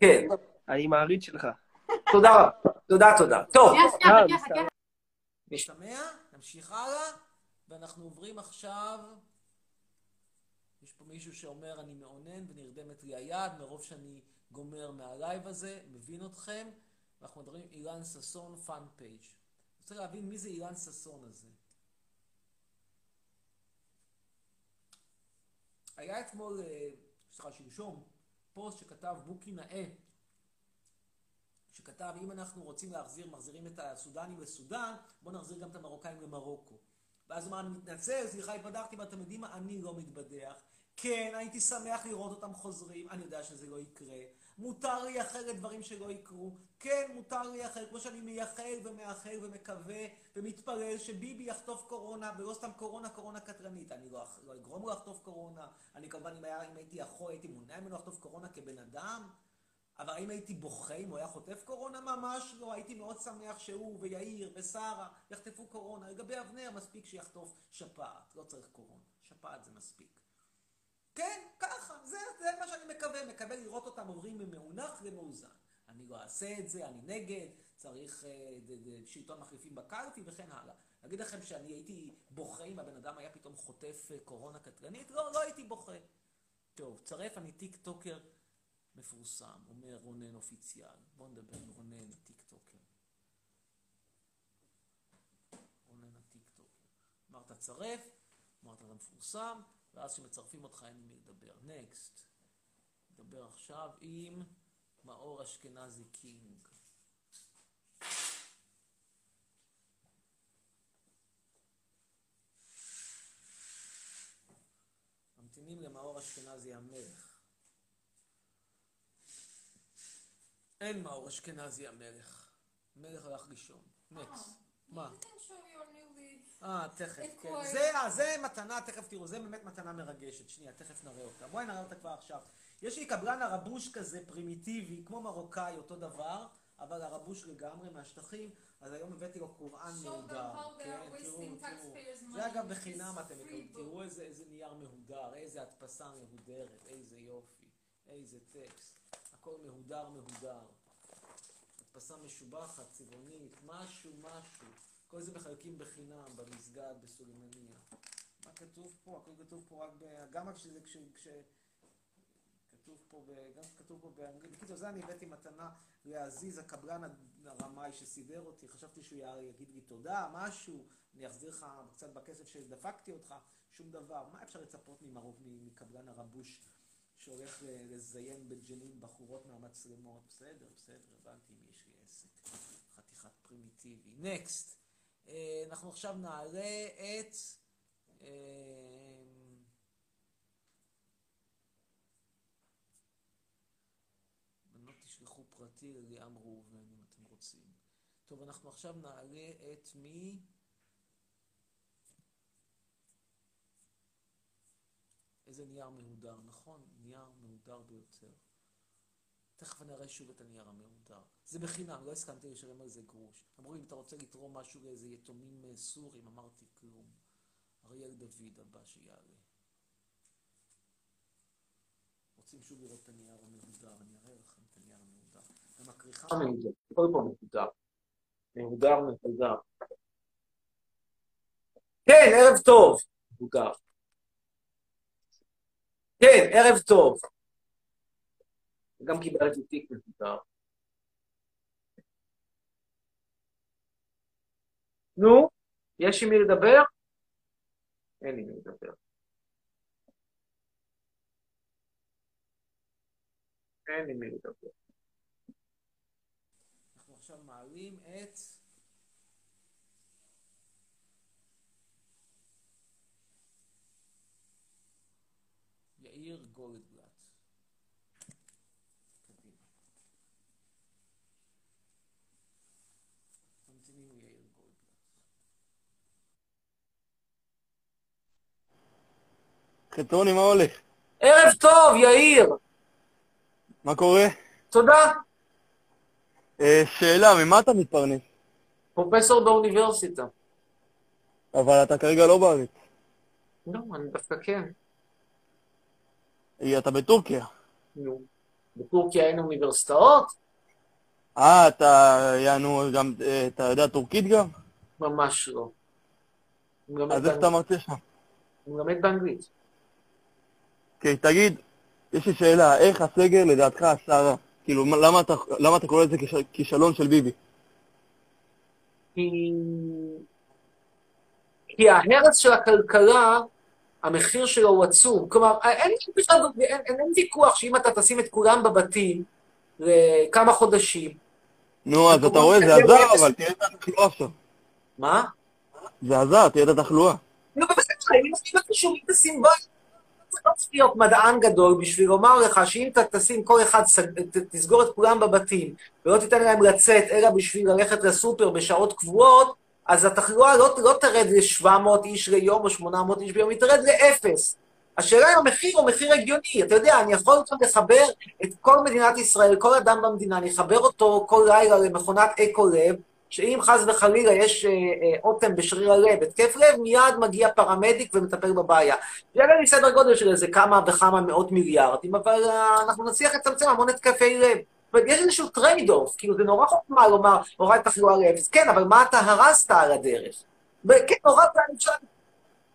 כן, אני מעריץ שלך. תודה רבה. תודה, תודה. טוב, משתמע? נמשיך הלאה, ואנחנו עוברים עכשיו... פה מישהו שאומר, אני מאונן ונרדמת לי היד, מרוב שאני גומר מה live הזה, מבין אתכם. ואנחנו מדברים אילן ששון, fan page. אני רוצה להבין מי זה אילן ששון הזה. היה אתמול, אה, סליחה, שלשום, פוסט שכתב בוקי נאה, שכתב, אם אנחנו רוצים להחזיר, מחזירים את הסודנים לסודאן, בואו נחזיר גם את המרוקאים למרוקו. ואז הוא אמר, אני מתנצל, סליחה, התבדחתי, ואתם יודעים מה? אני לא מתבדח. כן, הייתי שמח לראות אותם חוזרים, אני יודע שזה לא יקרה. מותר לייחל לדברים שלא יקרו. כן, מותר לייחל, כמו שאני מייחל ומאחל ומקווה ומתפלל שביבי יחטוף קורונה, ולא סתם קורונה, קורונה קטרנית. אני לא, לא אגרום לו לחטוף קורונה. אני כמובן, אם, היה, אם הייתי יכול, הייתי מונע ממנו לחטוף קורונה כבן אדם. אבל האם הייתי בוכה אם הוא היה חוטף קורונה? ממש לא. הייתי מאוד שמח שהוא ויאיר ושרה יחטפו קורונה. לגבי אבנר, מספיק שיחטוף שפעת. לא צריך קורונה. שפעת זה מספיק. כן, ככה, זה, זה מה שאני מקווה, מקווה לראות אותם עוברים ממאונך למאוזן. אני לא אעשה את זה, אני נגד, צריך אה, שלטון מחליפים בקלפי וכן הלאה. להגיד לכם שאני הייתי בוכה אם הבן אדם היה פתאום חוטף אה, קורונה קטלנית? לא, לא הייתי בוכה. טוב, צרף, אני טיק טוקר מפורסם, אומר רונן official. בואו נדבר עם רונן הטיק טוקר. רונן הטיק טוקר. אמרת צרף, אמרת אתה מפורסם, ואז כשמצרפים אותך אין עם מי לדבר. נקסט. נדבר עכשיו עם מאור אשכנזי קינג. ממתינים למאור אשכנזי המלך. אין מאור אשכנזי המלך. המלך הלך לישון. נקסט. מה? אה, תכף, כן. זה, אה, זה מתנה, תכף תראו, זה באמת מתנה מרגשת. שנייה, תכף נראה אותה. בואי נראה אותה כבר עכשיו. יש לי קבלן הרבוש כזה, פרימיטיבי, כמו מרוקאי, אותו דבר, אבל הרבוש לגמרי מהשטחים, אז היום הבאתי לו קוראן מהודר. כן, תראו, תראו. זה אגב. בחינם אתם מקבלים. תראו איזה איזה נייר מהודר, איזה הדפסה מהודרת, איזה יופי, איזה טקסט. הכל מהודר מהודר. הדפסה משובחת, צבעונית, משהו, משהו. כל זה מחלקים בחינם במסגד בסולימניה. מה כתוב פה? הכל כתוב פה רק ב... גם כשזה... כש... כש... כתוב פה, ב... גם כתוב פה באנגלית. בקיצור, זה אני הבאתי מתנה לעזיז, הקבלן הרמאי שסידר אותי. חשבתי שהוא יגיד לי תודה, משהו, אני אחזיר לך קצת בכסף שדפקתי אותך, שום דבר. מה אפשר לצפות ממרוב, מקבלן הרבוש שהולך לזיין בג'נין בחורות מהמצלמות? בסדר, בסדר, הבנתי אם יש לי עסק. חתיכת פרימיטיבי. נקסט. אנחנו עכשיו נעלה את... אה, בנות תשלחו פרטי לליאם ראובן אם אתם רוצים. טוב, אנחנו עכשיו נעלה את מי? איזה נייר מהודר, נכון? נייר מהודר ביותר. תכף אני אראה שוב את הנייר המהודר. זה בחינם, לא הסכמתי לשלם על זה גרוש. אמרו לי, אם אתה רוצה לתרום משהו לאיזה יתומים אה, סורים, אמרתי כלום. אריאל דוד הבא שיעלה. רוצים שוב לראות את הנייר המהודר, אני אראה לכם את הנייר המהודר. גם הכריכה... מהודר, קודם כל מהודר. מהודר, מהודר. כן, ערב טוב. מהודר. כן, ערב טוב. גם קיבלתי תיק מהודר. נו, יש עם מי לדבר? אין עם מי לדבר. אין עם מי לדבר. אנחנו עכשיו מעלים את... יאיר גולדבלט. קדימה. ממתינים ליאיר גולדבלט. חצרוני, מה הולך? ערב טוב, יאיר. מה קורה? תודה. אה, שאלה, ממה אתה מתפרנס? פרופסור באוניברסיטה. אבל אתה כרגע לא בארץ. לא, אני דווקא כן. אתה בטורקיה. נו. בטורקיה אין אוניברסיטאות? אה, אתה, יענו, גם, אה, אתה יודע טורקית גם? ממש לא. אז איך אתה מרצה שם? אני מלמד באנגלית. אוקיי, תגיד, יש לי שאלה, איך הסגר לדעתך עשה? כאילו, מה- למה אתה, למה אתה קורא לזה כיש- כישלון של ביבי? כי... כי ההרס של הכלכלה, המחיר שלו הוא עצום. כלומר, אין, אין, אין, אין ויכוח שאם אתה תשים את כולם בבתים לכמה חודשים... נו, אז אתה רואה, זה עזר, אבל תראה את התחלואה עכשיו. מה? זה עזר, תראה את התחלואה. נו, בסדר, אם אם אתה שומעים תשים בית, לא צריך להיות מדען גדול בשביל לומר לך שאם אתה תשים כל אחד, תסגור את כולם בבתים, ולא תיתן להם לצאת, אלא בשביל ללכת לסופר בשעות קבועות, אז התחלואה לא, לא תרד ל-700 איש ליום או 800 איש ביום, היא תרד לאפס. השאלה אם המחיר הוא מחיר הגיוני. אתה יודע, אני יכול עכשיו לחבר את כל מדינת ישראל, כל אדם במדינה, אני אחבר אותו כל לילה למכונת אקו-לב, שאם חס וחלילה יש אה, אה, אוטם בשריר הלב, התקף לב, מיד מגיע פרמדיק ומטפל בבעיה. זה יעלה לי סדר גודל של איזה כמה וכמה מאות מיליארדים, אבל אה, אנחנו נצליח לצמצם המון התקפי לב. אומרת, יש איזשהו trade off, כאילו זה נורא חוכמה לומר, הורד תחלואה לאפס. כן, אבל מה אתה הרסת על הדרך? כן, הורדת, אפשר...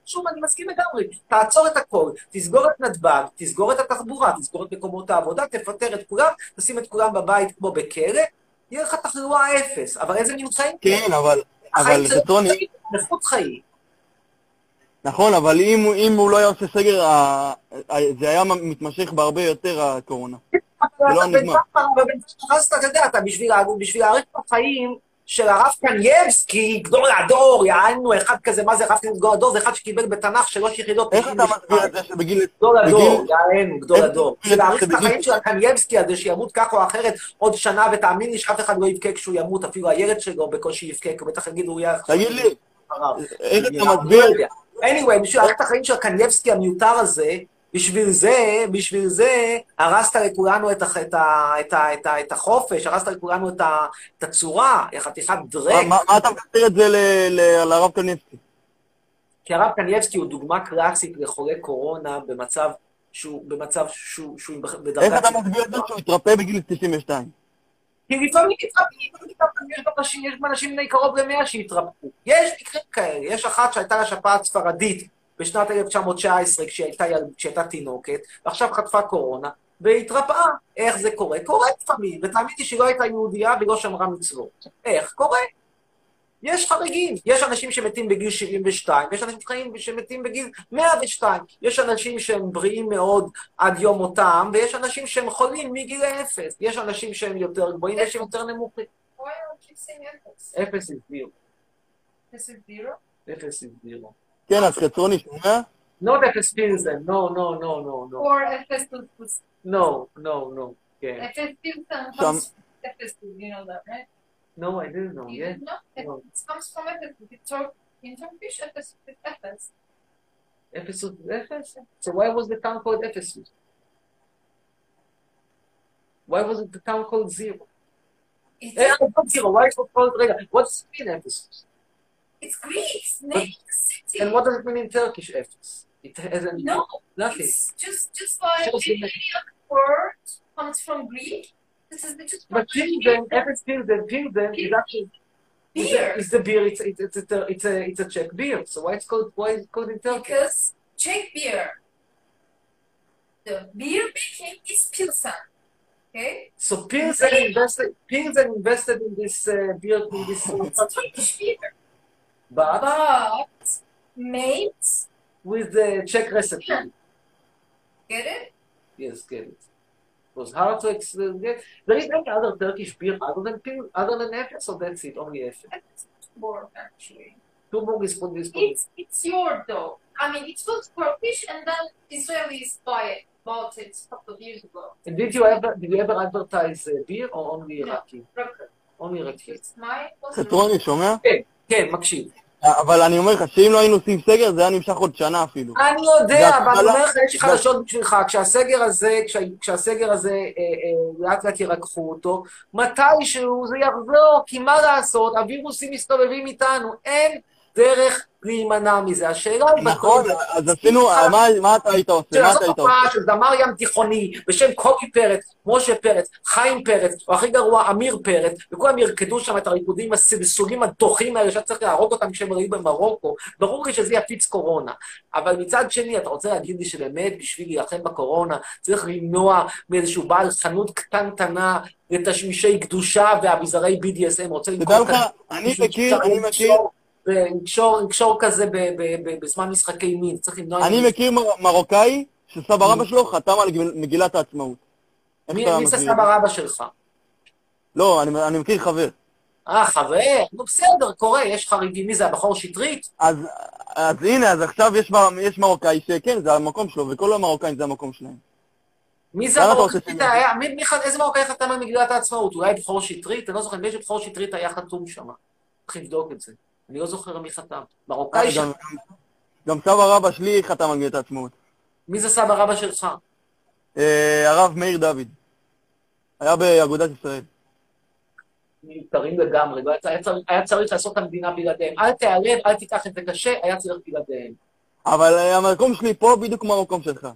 שוב, אני מסכים לגמרי. תעצור את הכל, תסגור את נתב"ג, תסגור את התחבורה, תסגור את מקומות העבודה, תפטר את כולם, תשים את כולם בבית כמו בכלא, יהיה לך תחלואה אפס. אבל איזה מין חיים? כן, אבל, אבל זה עולה באיכות חיים. נכון, אבל אם, אם הוא לא היה עושה סגר, ה- זה היה מתמשך בהרבה יותר, הקורונה. זה לא נגמר. אתה יודע, בשביל להאריך את החיים של הרב קנייבסקי, גדול הדור, יענו, אחד כזה, מה זה הרב קנייבסקי גדול הדור? זה אחד שקיבל בתנ"ך שלוש יחידות. איך אתה מסביר את זה שבגיל... גדול הדור, יענו, גדול הדור. בשביל את החיים של הקנייבסקי הזה, שימות כך או אחרת עוד שנה, ותאמין לי שאף אחד לא יבכה כשהוא ימות, אפילו הילד שלו בקושי יבכה, כי בטח יגיד, הוא יהיה... תגיד לי. איך אתה לא מסביר... יודע. anyway, בשביל להאריך את החיים של הקנייבסקי המיותר הזה, בשביל זה, בשביל זה, הרסת לכולנו את, הח- את, ה- את, ה- את, ה- את החופש, הרסת לכולנו את, ה- את הצורה, חתיכת דרק. מה מה אתה מסביר את זה ל- ל- לרב קניבסקי? כי הרב קנייבסקי הוא דוגמה קלאסית לחולה קורונה במצב שהוא, במצב שהוא, שהוא איך בדרגת... אתה מסביר את זה שהוא התרפא בגיל 92? כי לפעמים יש אנשים, יש אנשים בני קרוב למאה שהתרפאו. יש מקרים כאלה, יש אחת שהייתה לה שפעת ספרדית בשנת 1919 כשהיא הייתה, יל- כשהיא הייתה תינוקת, ועכשיו חטפה קורונה, והתרפאה. איך זה קורה? קורה לפעמים, ותאמין לי שהיא לא הייתה יהודייה והיא לא שמרה מצוות. איך? קורה. יש חריגים, יש אנשים שמתים בגיל 72, ויש אנשים חיים שמתים בגיל 102, יש אנשים שהם בריאים מאוד עד יום מותם, ויש אנשים שהם חולים מגיל אפס, יש אנשים שהם יותר גבוהים ויש שהם יותר נמוכים. אפס זה זירו, This is zero. אפס זה זירו. כן, אז חצרוני שומע? Not אפס פילזן, no, no, no, no, no. Or efes No, no, no. כן. Efes Some- comes Efes, you know that, right? No, I didn't know, You yeah. didn't know? It No. comes from Efes. It's Tur- In Turkish, Efes is Efes. אפס זה אפס? So why was the town called Ephesus? Why wasn't the town called Zero? It's, Eh, not Zero, why is it called, רגע, what does it mean Ephesus? It's the city. And what does it mean in Turkish, Ephesus? It hasn't No, nothing. it's just just like any other word comes from Greek. This is the just But Pilsen, Ephes Pilsen, Pilsen is actually is beer. is the beer. It's it's it's a it's a it's a Czech beer. So why it's called why is it called in Turkey? Because Czech beer, the beer making is Pilsen. Okay? So Pilsen invested Pilsen invested in this uh, beer in this. It's Turkish beer, but, but mates with the Czech recipe. Get it? Yes, get it. It was hard to explain. There is any other Turkish beer other than other than Efes, so that's it, only Efes. Tuborg, actually. Tuborg is for this. It's it's your though. I mean, it's was Turkish, and then Israelis buy it, bought it a couple of years ago. And did you ever did you ever advertise uh, beer or only Iraqi? No, Only Iraqi. It's my. It's כן, מקשיב. אבל אני אומר לך שאם לא היינו עושים סגר, זה היה נמשך עוד שנה אפילו. אני יודע, אבל אני אומר לך, יש לי חדשות בשבילך, כשהסגר הזה, כשה- כשהסגר הזה, אה, אה, לאט לאט ירקחו אותו, מתישהו זה יחזור, כי מה לעשות, הווירוסים מסתובבים איתנו, אין דרך להימנע מזה. השאלה היא... נכון, אז עשינו, מה- אתה היית עושה? מה אתה היית עושה? של זמר ים תיכוני בשם קובי פרץ, משה פרץ, חיים פרץ, או הכי גרוע, אמיר פרץ, וכולם ירקדו שם את הריקודים הסגסוגים הדוחים האלה שאתה צריך להרוג אותם כשהם היו במרוקו, ברור לי שזה יפיץ קורונה. אבל מצד שני, אתה רוצה להגיד לי שבאמת בשביל להילחם בקורונה צריך למנוע מאיזשהו בעל חנות קטנטנה לתשמישי קדושה ואביזרי BDSM, רוצה למכור לך, כאן אני מכיר, אני מכיר, לקשור- כזה בזמן משחקי מין, צריך למנוע... אני מכיר מר- מרוקאי שסבא רבא שלו חתם על מגיל- מגילת העצמאות. מי זה? סבא רבא שלך? לא, אני מכיר חבר. אה, חבר? נו בסדר, קורה, יש חריגים. מי זה, הבחור שטרית? אז אז הנה, אז עכשיו יש יש מרוקאי שכן, זה המקום שלו, וכל המרוקאים זה המקום שלהם. מי זה ח- איזה מרוקאי חתם על מגילת העצמאות? אולי בכור שטרית? אני לא זוכר, נדמה לי שבכור שטרית היה חתום שם. צריך לבדוק את זה. אני לא זוכר מי חתם. מרוקאי אה, ש... גם- סבא רבא שלי חתם על מגילת העצמאות. מי זה סבא רבא שלך? אה, הרב מאיר דוד. היה באגודת ישראל. מיותרים לגמרי. לא היה צריך- היה צריך- היה צריך לעשות את המדינה בלעדיהם. אל תיעלב, אל תיקח את זה קשה, היה צריך בלעדיהם. אבל אה, המקום שלי פה בדיוק כמו המקום שלך.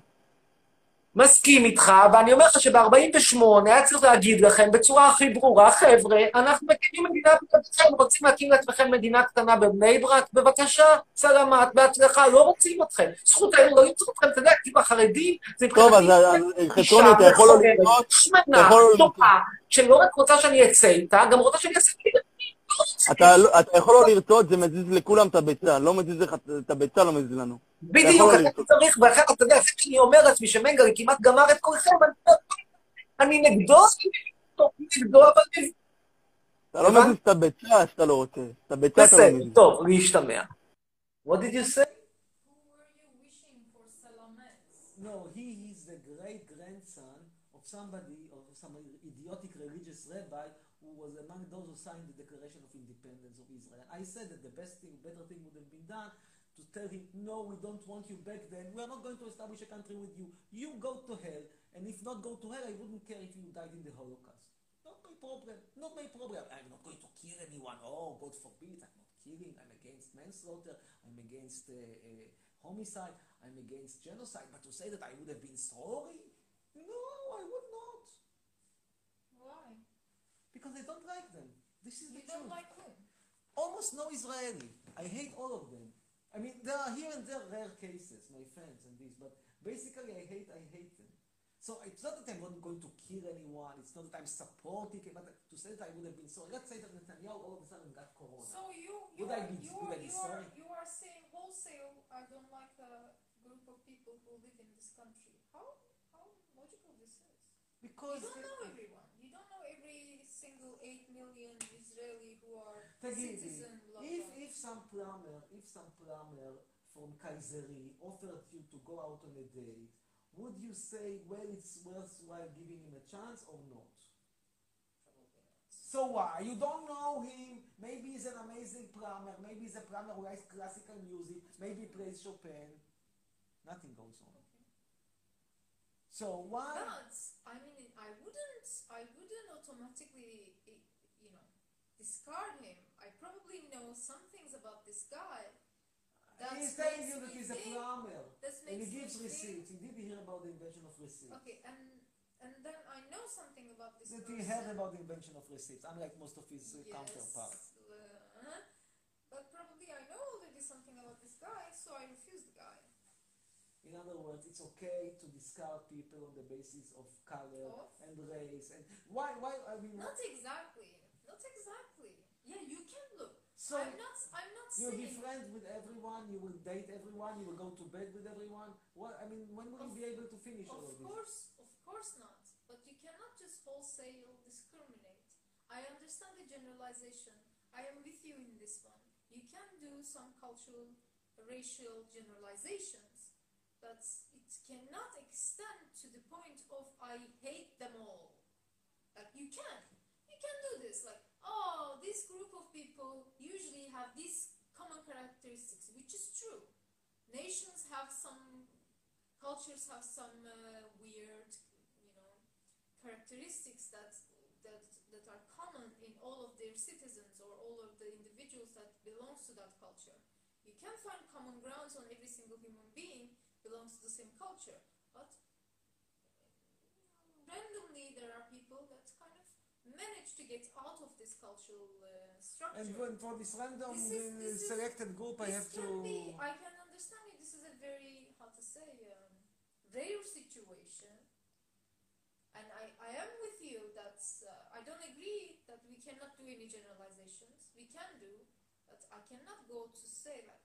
מסכים איתך, ואני אומר לך שב-48 היה צריך להגיד לכם בצורה הכי ברורה, חבר'ה, אנחנו מקימים מדינה בלעדיכם, רוצים להקים לעצמכם מדינה קטנה בבני ברק? בבקשה, סלמת, בהצלחה, לא רוצים אתכם. זכותנו לא למצוא אתכם, אתה יודע, כאילו החרדים, זה טוב, אז אז, חצרוני, אתה יכול לא אתה שמנה, לא טובה, שלא רק רוצה שאני אצא איתה, גם רוצה שאני אעשה אתה לא- אתה יכול לא לרצות, זה מזיז לכולם את הביצה. לא מזיז לך את הביצה, לא מזיז לנו. בדיוק, אתה. צריך, ואחר אתה יודע, אחרי שאני אומר לעצמי שמנגל כמעט גמר את כולכם, אני נגדו, אני נגדו, אבל אתה לא מזיז את הביצה שאתה לא רוצה. את הביצה אתה לא בסדר, מזיז. טוב, להשתמע. What did you say? No, he is the great grandson of somebody, of some idiotic religious rabbi those who signed the Declaration of Independence of Israel. I said that the best thing, better thing would have been done to tell him, no, we don't want you back then. We are not going to establish a country with you. You go to hell, and if not go to hell, I wouldn't care if you died in the Holocaust. Not my problem. Not my problem. I'm not going to kill anyone. Oh, God forbid. I'm not killing. I'm against manslaughter. I'm against uh, uh, homicide. I'm against genocide. But to say that I would have been sorry? No, I would not. Why? Because I don't like them. This is the You don't truth. like whom? Almost no Israeli. I hate all of them. I mean, there are here and there rare cases, my friends and this, but basically I hate, I hate them. So it's not that I'm not going to kill anyone, it's not that I'm supporting it, but to say that I would have been sorry. Let's say that Netanyahu all of a sudden got corona. So you you Would I are, be- you are, you are sorry? you are saying wholesale. I don't like the group of people who live in this country. How how logical this is? Because you don't know everyone. You don't know every single eight million Israeli who are תגידי, citizen. Blah, if, blah. if some plumber, if some plumber from Kayseri offered you to go out on a date, would you say, well, it's worthwhile giving him a chance or not? So why? You don't know him. Maybe he's an amazing plumber. Maybe he's a plumber who likes classical music. Maybe he plays Chopin. Nothing goes on. So why? But I mean, I wouldn't, I wouldn't automatically, you know, discard him. I probably know some things about this guy. That he's telling you that he's a plumber. And he gives receipts. He did hear about the invention of receipts. Okay, and and then I know something about this That person. he heard about the invention of receipts, unlike most of his uh, Yes, counterparts. uh, but probably I know already something about this guy, so I refuse the guy. In other words, it's okay to discard people on the basis of color Of? and race and why? Why? I mean, Not exactly. Not exactly. Yeah, you can look. So I'm not. I'm not you'll be friends with everyone. You will date everyone. You will go to bed with everyone. What? I mean, when will you be able to finish all Of of course, of course not. But you cannot just wholesale discriminate. I understand the generalization. I am with you in this one. You can do some cultural, racial generalizations, but it cannot extend to the point of I hate them all. Like you can. You can do this. Like, oh, this group of people usually have these common characteristics, which is true. Nations have some cultures have some uh, weird, you know, characteristics that that that are common in all of their citizens or all of the individuals that belongs to that culture. You can find common grounds on every single human being belongs to the same culture, but randomly there are people that kind of manage to get out of this cultural uh, structure. And when for this random This is- uh, this is- selected group, I have to. be, I can understand it. This is a very, how to say, um, rare situation. And I, I am with you that uh, I don't agree that we cannot do any generalizations. We can do, but I cannot go to say like,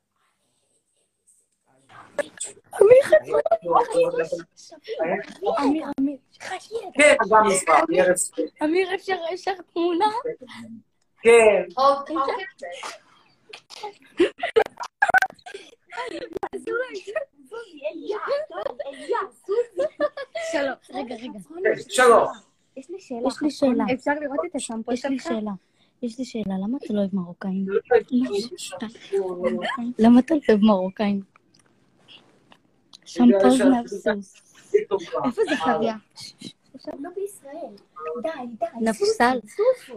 אמיר, אמיר, כן. אמיר, אפשר תמונה? כן. שלום, רגע, רגע. שלום. יש לי שאלה. יש לי שאלה. אפשר לראות את השמפו יש לי שאלה. יש לי שאלה, למה אתה לא אוהב מרוקאים? למה אתה לא אוהב מרוקאים? שמפו מהסוס. איפה זה חוויה? לא בישראל. די, די. נפסל.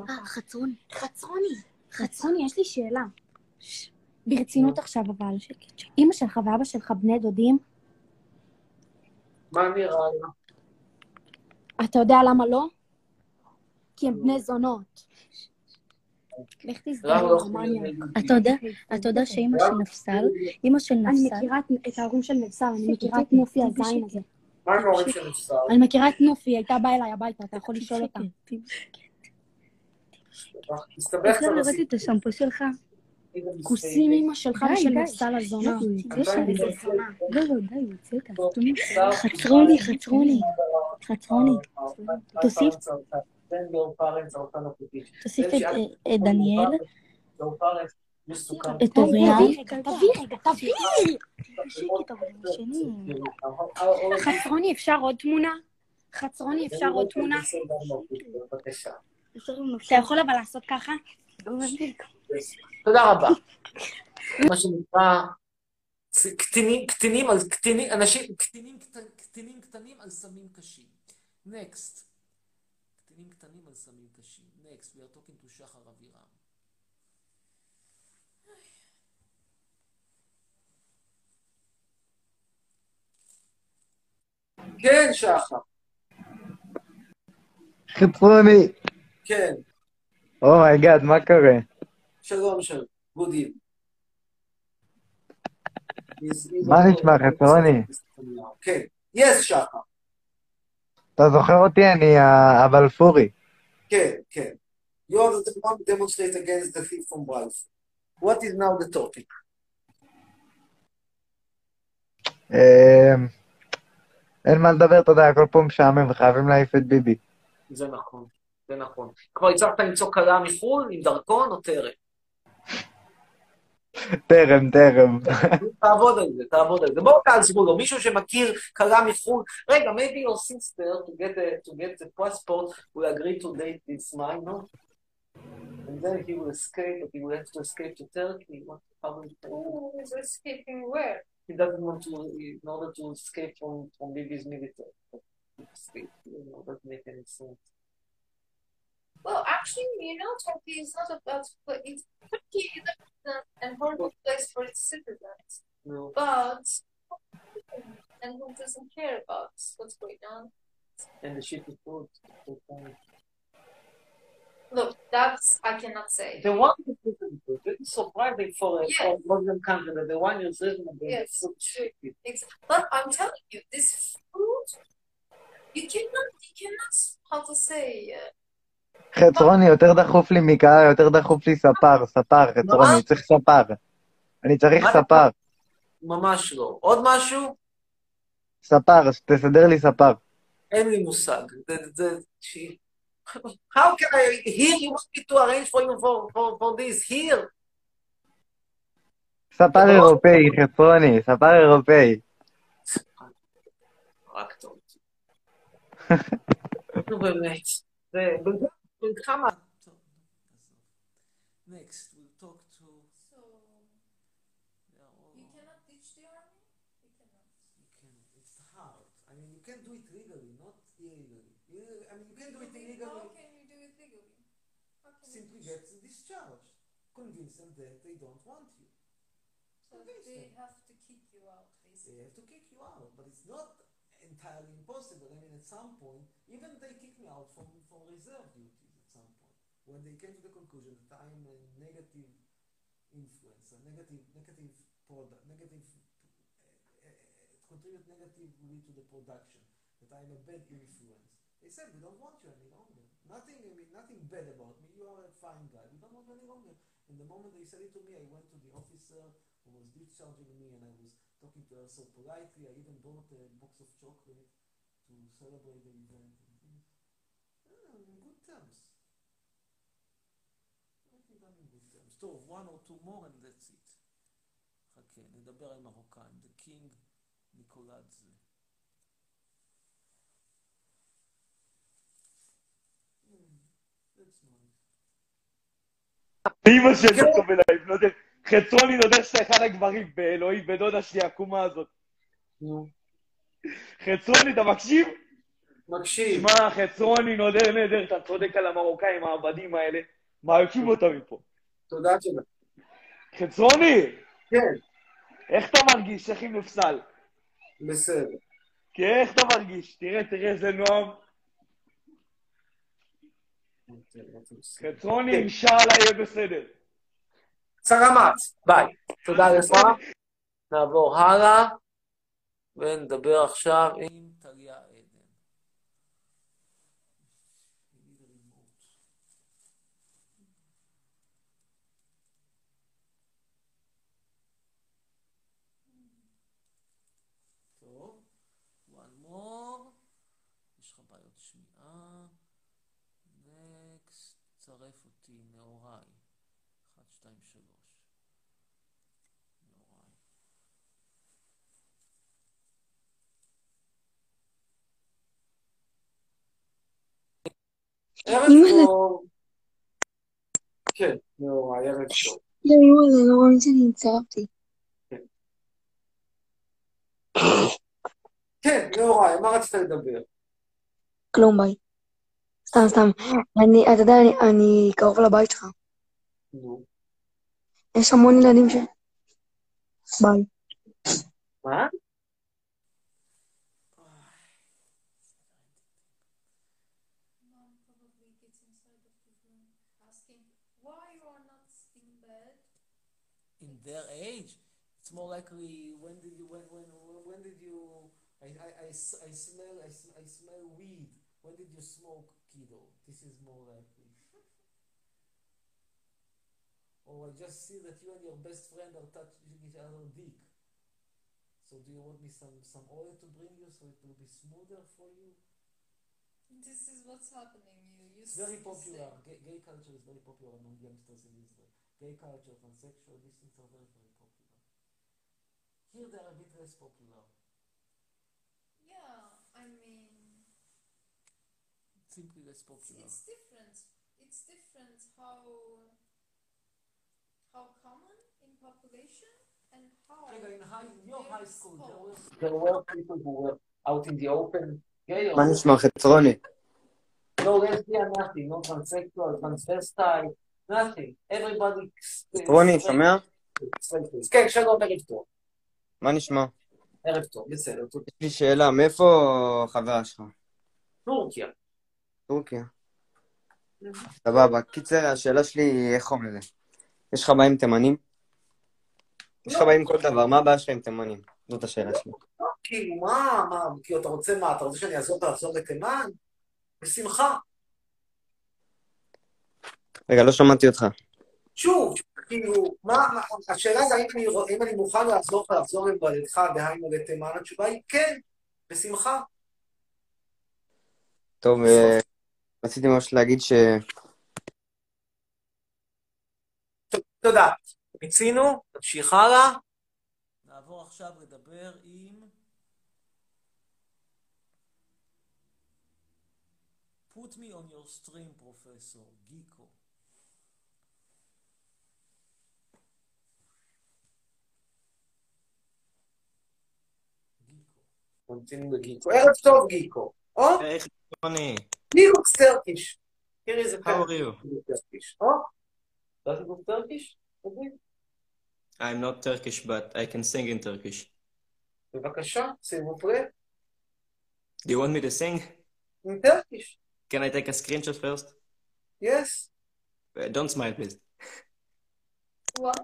אה, חצרוני. חצרוני. חצרוני, יש לי שאלה. ברצינות עכשיו, אבל. אמא שלך ואבא שלך בני דודים? מה נראה לה? אתה יודע למה לא? כי הם בני זונות. לך לא רומניה. אתה יודע, אתה יודע שאימא של נפסל, אימא של אני נפסל, מכירה את- ההורים של נפסל, אני מכירה את נופי הזין הזה. מה עם ההורים של נפסל? אני מכירה את נופי, היא הייתה באה אליי הביתה, אתה יכול לשאול אותה. אפשר קצת לראות. את השמפו שלך? כוסים אמא שלך ושל. נפסל הזונה. יש לי לא, לא, די, יוצא את הסתומים. חצרוני, חצרוני, חצרוני. תוסיף, תוסיף את אה, דניאל, את אוריאן. תביא רגע, תביא! חצרוני, אפשר עוד תמונה? חצרוני, אפשר עוד תמונה? אתה יכול אבל לעשות ככה? תודה רבה. מה שנקרא קטינים, קטינים על קטינים, אנשים, קטינים, קט- קטינים קטנים על סמים קשים. Next. קטינים קטנים על סמים קשים. Next, we are talking to שחר אבירם. כן, שחר, חצרוני. כן, oh my god, מה קורה? שלום שלום, good evening. מה נשמע, חצרוני? כן, yes, שחר, אתה זוכר אותי? אני הבלפורי. כן, כן. You are the one demonstrate against the thief from Balfour. What is now the topic? אמ, אין מה לדבר, אתה יודע, כל פעם משעמם וחייבים להעיף את ביבי. זה נכון, זה נכון. כבר הצלחת למצוא כלה מחו"ל עם דרכון או טרם? טרם, טרם. תעבוד על זה, תעבוד על זה. בואו תעזרו לו, מישהו שמכיר כלה מחו"ל. רגע, maybe your sister to get a, to get the passport will agree to date this minor. And then he will escape, but he will have to escape to Turkey. What, how will Who is escaping where? he doesn't want to, in order to escape from, from Bibi's military. Escape, you know, doesn't make any sense. Well, actually, you know, Turkey is not about, but it's Turkey is a- an horrible place for its citizens. No. But and who doesn't care about what's going on? And the shitty food. Look, that's I cannot say. The one who is it is surprising for a, a Muslim country that the one is reasonable. Yes, is so shitty. Ex- But I'm telling you, this food, you cannot, you cannot, how to say, uh, חצרוני, יותר דחוף לי מקהל, יותר דחוף לי ספר, ספר, חצרוני, אני צריך ספר. אני צריך? ספר. ממש לא. עוד משהו? ספר, תסדר לי ספר. אין לי מושג. זה, How can I, here you want me to arrange for you for, for, for this, here? ספר אירופאי, חצרוני, ספר אירופאי. רק טוב. נו באמת. זה, will come up. Next, we'll talk to. So, you cannot teach the army? You cannot. You can. It's hard. I mean, you can do it legally, not illegally. I mean, you can do it illegally. How can you do it legally? Simply get discharged. Convince them that they don't want you. So Convince they them. have to kick you out, basically. They have to kick you out, but it's not entirely impossible. I mean, at some point, even they kick me out from, from reserve duty when they came to the conclusion that I am a negative influence, a negative, negative product, negative, uh, uh, contribute negatively to the production, that I am a bad influence. They said, we don't want you any longer. Nothing, I mean, nothing bad about me. You are a fine guy. We don't want you any longer. And the moment they said it to me, I went to the officer who was discharging me and I was talking to her so politely. I even bought a box of chocolate to celebrate the event. In good terms. טוב, one or two more and that's it. חכה, נדבר על מרוקאים. The king ניקולדזה. Hmm, that's nice. אמא שלי טוב אליי, נודר. חצרוני נודר שאתה אחד הגברים באלוהים, בדודה שלי העקומה הזאת. חצרוני, אתה מקשיב? מקשיב. שמע, חצרוני נודר נדר, אתה צודק על המרוקאים העבדים האלה. מעיפים אותם מפה. תודה תודה. חצרוני! כן. איך אתה מרגיש? איך עם נפסל? בסדר. כן, איך אתה מרגיש? תראה, תראה איזה נועם. חצרוני, אינשאללה יהיה בסדר. סלמת, ביי. תודה לך. נעבור הלאה, ונדבר עכשיו עם... עם טליה עדן. טוב, one more. יש לך בעיות שמיעה. נקסט, צרף אותי, נאוריי. 1, 2, 3. נאוריי. ערב. טוב. כן, נאורי, ערב טוב. לא, אימא'לה, לא רואים שאני הצטרפתי. כן, נאורי, מה רצית לדבר? כלום, ביי. סתם, סתם. אני, אתה יודע, אני, אני קרוב לבית שלך. נו. יש המון ילדים ש... ביי. מה? It's more likely when did you when when when did you I, smell I, sm- I smell weed. When did you smoke kiddo? This is more likely. or I just see that you and your best friend are touching each other dick. So do you want me some some oil to bring you so it will be smoother for you? This is what's happening. You, you It's very popular. Gay, gay culture is very popular among youngsters in Israel. Gay culture, transsexual, these things are very, very popular. Here they are a bit less popular. Yeah, I mean, Simply less popular. it's different. It's different how how common in population and how. רגע, in high, in your high school, there was. There were people who were out in the open, gay or מה נשמע חצרוני? no lesbian, nothing, no transsexual, transvestite, nothing. Everybody... חצרוני, שומע? כן, שלום, ערב טוב. מה נשמע? ערב טוב, בסדר, תודה. יש לי שאלה, מאיפה החברה שלך? טורקיה. טורקיה. סבבה. קיצר, השאלה שלי היא איך קוראים לזה? יש לך בעיה עם תימנים? יש לך בעיה עם כל דבר, מה הבעיה שלך עם תימנים? זאת השאלה שלי. כאילו, מה, מה, כאילו, אתה רוצה מה, אתה רוצה שאני אעזור לחזור לתימן? בשמחה. רגע, לא שמעתי אותך. שוב, כאילו, מה, מה- השאלה זה האם אני, האם אני מוכן לעזור לך לחזור למולדתך, דהיינו לתימן, התשובה היא כן, בשמחה. טוב, אה, רציתי ממש להגיד ש... תודה. מיצינו, נמשיך הלאה. נעבור עכשיו לדבר עם... Put me on your stream, פרופסור, גיקו. ממתינים לגיקו. ערב טוב, גיקו. או, Hey, Tony. גיקו טרקיש. תראי איזה How are you? טרקיש. או, does it look Turkish? תגיד. I'm not Turkish, but I can sing in Turkish. בבקשה, שימו פרה. Do you want me to sing? In Turkish. Can I take a screenshot first? Yes. Uh, don't smile, please. What?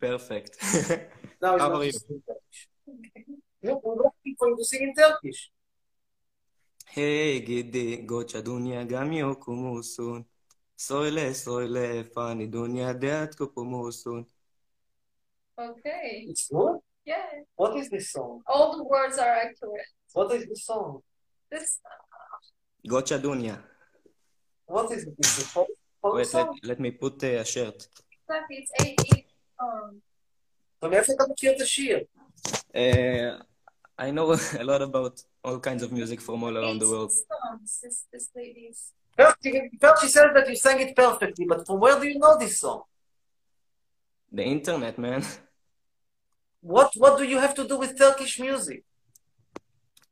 Perfect. Now it's How not are you? to Sing in Turkish. No, we're looking for you to sing in Turkish. היי גידי, גוצ'ה דוניה גם יוקומוסון. סוילה סוילה פאני דוניה דעת קופומוסון. Okay. It's good? Yeah. What is this song? All the words are accurate. What is this song? This גוצ'ה דוניה. What is it? Is it folk, folk Wait, let, song? let me put uh, a shirt. exactly it's eight eight um ומאיפה אתה מכיר את השיר? Uh, I know a lot about all kinds of music from all around the world. songs this this lady's First, she- said that you sang it perfectly, but from where do you know this song? The internet, man. What what do you have to do with Turkish music?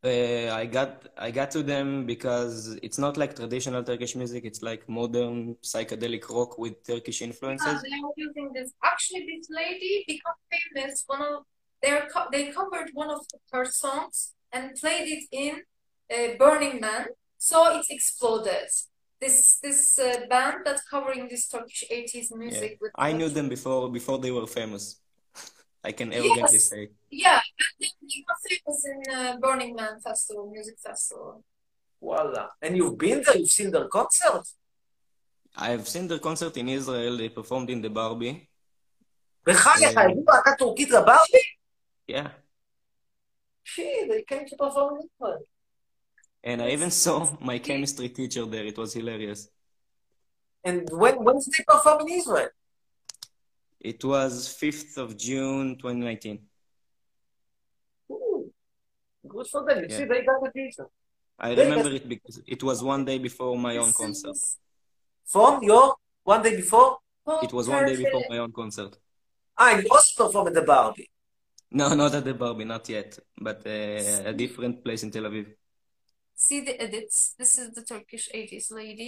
Uh, I got I got to them because it's not like traditional Turkish music. It's like modern psychedelic rock with Turkish Ah, influences. they are using this actually this lady became famous one of they're co- they covered one of her songs and played it in uh, Burning Man so it exploded this this uh, band that's covering this Turkish 80s Yeah. music with I knew them before before they were famous. I can arrogantly Yes. say. Yeah, and they they got famous in uh, Burning Man festival, music festival. Voila. And you've been there? You've seen their concert? I've seen their concert in Israel. They performed in the Barbie. בחייך, אה, הביאו להקה טורקית לברבי? yeah. Shit, they came to perform in Israel. And I even saw my chemistry teacher there. It was hilarious. And when, when did they perform in Israel? It was 5th of June 2019. Ooh, good for them. You Yeah. see, they got the teacher. I They remember got- it because it was one day before my own concert. From your one day before? It was one day before my own concert. I and you also performed at the Barbie. No, not at the Barbie, not yet, but uh, a different place in Tel Aviv. See the edits. This is the Turkish 80s lady.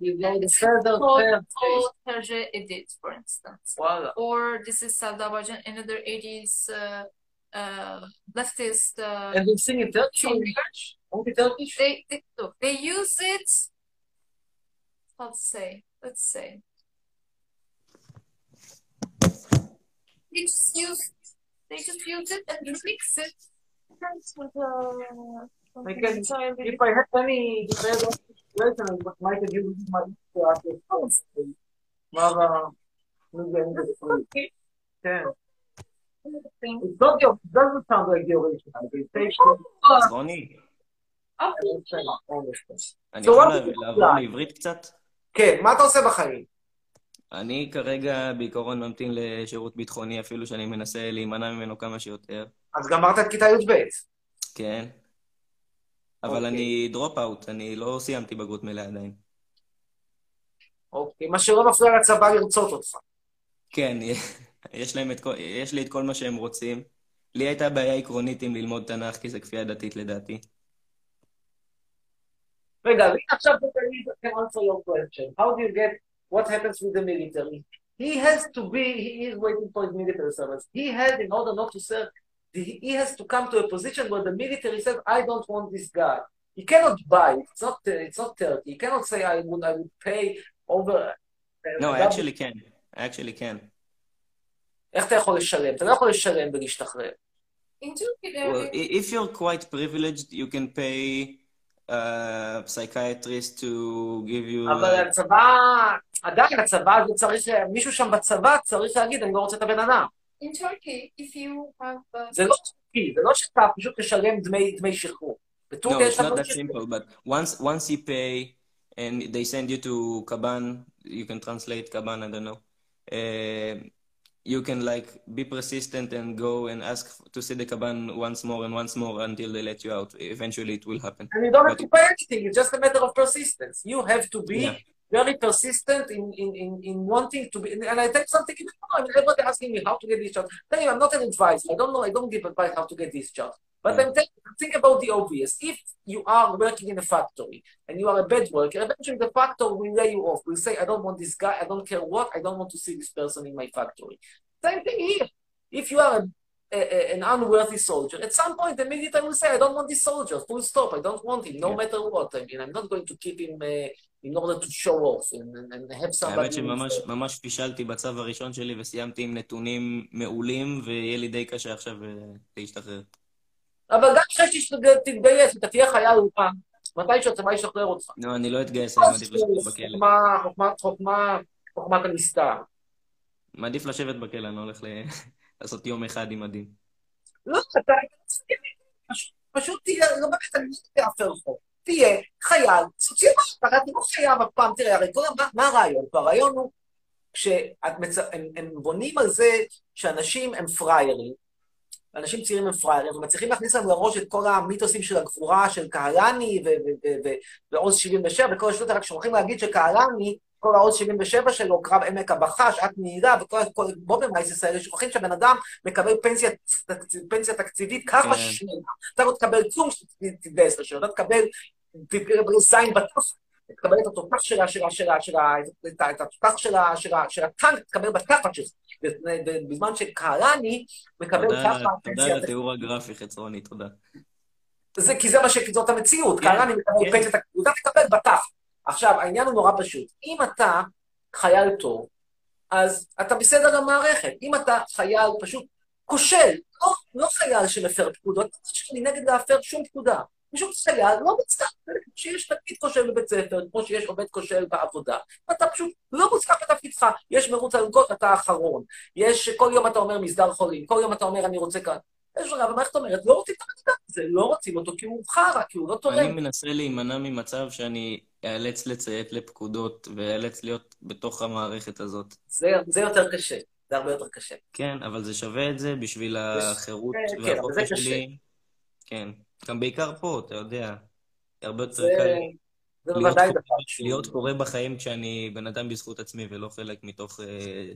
You know, the further Called, called Terje edit, for instance. Voila. Or this is Selda Bacan, another 80s uh, uh, leftist. Uh, And they sing in Turkish or singer. English? Only Turkish? They, they look, they use it. How to say? Let's say. They just use. They just use it and remix it. With, uh, I can, if I had any, any situation, I used my to ask het voor je. Yeah. It's not your, it doesn't sound like the original. Takes רוני, אני So יכול לעבור? לעברית קצת? כן, מה אתה עושה בחיים? אני כרגע בעיקרון ממתין לשירות ביטחוני, אפילו שאני מנסה להימנע ממנו כמה שיותר. אז גמרת את כיתה י"ב. כן. אבל אוקיי. אני דרופ אאוט, אני לא סיימתי בגרות מלאה עדיין. אוקיי, מה שלא מפריע לצבא לרצות אותך. כן, יש להם את כל, יש לי את כל מה שהם רוצים. לי הייתה בעיה עקרונית עם ללמוד תנ"ך, כי זה כפייה דתית לדעתי. רגע, אז הנה עכשיו תגיד, can answer your question. How do you get, what happens with the military? He has to be, he is waiting for his military service. He has, in order not to serve, he he has to come to a position where the military says, I don't want this guy. He cannot buy it. It's not, uh, it's not Turkey. He cannot say, I would, I would pay over... No, I actually can. I actually can. איך אתה יכול לשלם? אתה לא יכול לשלם ולהשתחרר. In Turkey, Well, there i- if you're quite privileged, you can pay a psychiatrist to give you אבל like, הצבא, עדיין הצבא הזה צריך, מישהו שם בצבא צריך להגיד, אני לא רוצה את הבן אדם. in Turkey, if you have uh, זה לא חוקי, זה לא שאתה פשוט תשלם דמי, דמי שחרור. No, בטורקיה it's יש לך not דמי that שחרור. simple, but once once you pay and they send you to Kaban, you can translate Kaban, I don't know. Uh, you can like be persistent and go and ask to see the Kaban once more and once more until they let you out. Eventually, it will happen. And you don't have But to pay anything, it's just a matter of persistence. You have to be Yeah. very persistent in, in, in, in wanting to be, and I take something, even now, I mean, everybody asking me how to get this job. Tell you, I'm not an advisor. I don't know, I don't give advice how to get this job. But Yeah. I'm telling you, think about the obvious. If you are working in a factory and you are a bad worker, eventually the factory will lay you off, will say, I don't want this guy, I don't care what, I don't want to see this person in my factory. Same thing here. If you are a, a, an unworthy soldier, at some point the military will say, I don't want this soldier, full stop, I don't want him, no matter what. I mean, I'm not going to keep him uh, in order to show off and, and, have somebody... האמת שממש ממש פישלתי בצו הראשון שלי וסיימתי עם נתונים מעולים, ויהיה לי די קשה עכשיו אה, להשתחרר. אבל גם אחרי שתתגייס, אתה תהיה חייל אולפן, מתי שהצבא ישחרר אותך. לא, אני לא אתגייס, אני מעדיף לשבת בכלא. חוכמה, חוכמת הנסתר. מעדיף לשבת בכלא, אני לא הולך לעשות יום אחד עם מדים. לא, אתה פשוט- תהיה, לא באמת, אני לא תאפר חוק. תהיה חייל סוציאלי, אתה לא חייב אף פעם, תראה, הרי מה- הרעיון? פה? הרעיון הוא שהם הם בונים על זה שאנשים הם פראיירים, אנשים צעירים הם פראיירים, ומצליחים להכניס לנו לראש את כל המיתוסים של הגבורה, של קהלני ועוז 77, וכל השטות, רק שוכחים להגיד שקהלני, כל העוז 77 שלו, קרב עמק הבכה, שעת נעילה, וכל כל בובמייסס האלה, שוכחים שהבן אדם מקבל פנסיה, פנסיה תקציבית ככה כן. שנייה. אתה לא תקבל כלום שתתגייס לשם, אתה תקבל זין בתוף, תקבל את התותח שלה, שלה, שלה, שלה, את התותח שלה, שלה, של הטנק, תקבל בתחת שלך. בזמן שקהלני מקבל ככה תודה פנסיה על התיאור הגרפי, חצרוני, תודה. זה כי זה מה ש... זאת המציאות, כן, כן, אני מקבל כן. תקציבית, אתה תקבל בתח. עכשיו, העניין הוא נורא פשוט. אם אתה חייל טוב, אז אתה בסדר במערכת. אם אתה חייל פשוט כושל, לא, לא חייל שמפר פקודות, לא שאני נגד להפר שום פקודה. פשוט חייל לא מוצלח, שיש תפקיד כושל בבית ספר, כמו שיש עובד כושל בעבודה. אתה פשוט לא מוצלח בתפקידך. יש מרוץ אלונקות, אתה האחרון. יש, כל יום אתה אומר מסדר חולים, כל יום אתה אומר אני רוצה כאן. יש רגע, המערכת אומרת, לא רוצים את הבן אדם הזה, לא רוצים אותו כי הוא חרא, כי הוא לא אני תורם. מנסה להימנע ממצב שאני איאלץ לציית לפקודות ואיאלץ להיות בתוך המערכת הזאת. זה, זה יותר קשה, זה הרבה יותר קשה. כן, אבל זה שווה את זה בשביל החירות כן, כן, אבל זה והחופש קשה. שלי. כן. גם בעיקר פה, אתה יודע. הרבה יותר קל להיות קורא- בחיים כשאני בן אדם בזכות עצמי ולא חלק מתוך אה,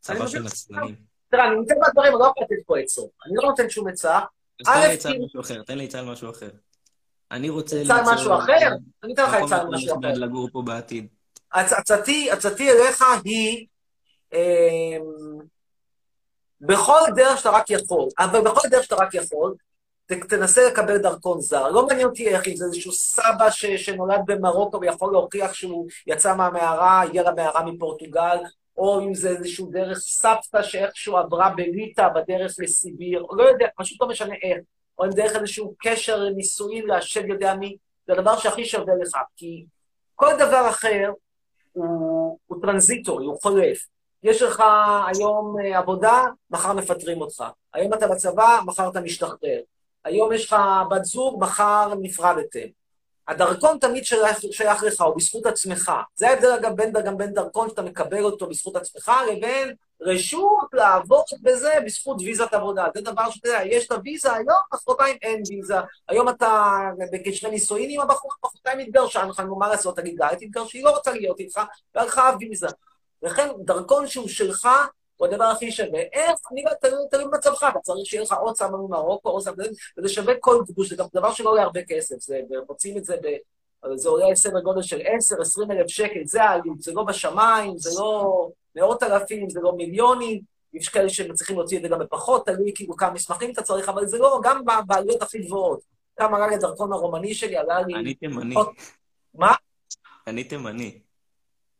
צבא מבין של. נצלנים. תראה, אני מטבע הדברים, אני לא יכול לתת פה עצות. אני לא נותן שום עצה. אז תן לי עצה על משהו אחר, תן לי עצה על משהו אחר. אני רוצה עצה על משהו אחר? אני אתן לך עצה על משהו אחר. לגור פה בעתיד. עצתי, עצתי אליך היא, אמ, בכל דרך שאתה רק יכול, אבל בכל דרך שאתה רק יכול, תנסה לקבל דרכון זר. לא מעניין אותי איך, אם זה איזשהו סבא ש, שנולד במרוקו ויכול להוכיח שהוא יצא מהמערה, הגיע למערה מפורטוגל, או אם זה איזשהו דרך סבתא שאיכשהו עברה בליטא בדרך לסיביר, לא יודע, פשוט לא משנה איך. או אם דרך איזשהו קשר נישואין להשם יודע מי, זה הדבר שהכי שווה לך, כי כל דבר אחר הוא, הוא טרנזיטורי, הוא חולף. יש לך היום אה, עבודה, מחר מפטרים אותך. היום אתה בצבא, מחר אתה משתחרר. היום יש לך בת זוג, מחר נפרדתם. הדרכון תמיד שייך, לך, הוא בזכות עצמך. זה ההבדל אגב בין, גם בין דרכון שאתה מקבל אותו בזכות עצמך, לבין רשות לעבוד בזה בזכות ויזת עבודה. זה דבר שאתה יודע, יש את הוויזה היום, מחרתיים אין ויזה. היום אתה בקשרי נישואין עם הבחור, מחרתיים התגרשה, לך, נו, מה לעשות, תגיד, גיא, תתגרשי, היא לא רוצה להיות איתך, והלכה הוויזה. לכן דרכון שהוא שלך, הוא הדבר הכי שווה. איך? אני לא, תלוי במצבך, אתה צריך שיהיה לך עוד סבא ממרוקו, עוד סבא, וזה שווה כל גרוש, זה גם דבר שלא עולה הרבה כסף, זה, ומוצאים את זה ב... זה עולה סדר גודל של 10-20 אלף שקל, זה העלות, זה לא בשמיים, זה לא מאות אלפים, זה לא מיליונים, יש כאלה שמצליחים להוציא את זה גם בפחות, תלוי כאילו כמה מסמכים אתה צריך, אבל זה לא, גם בעלויות הכי גבוהות. כמה עלה לי הדרכון הרומני שלי, עלה לי... אני תימני. מה? אני תימני.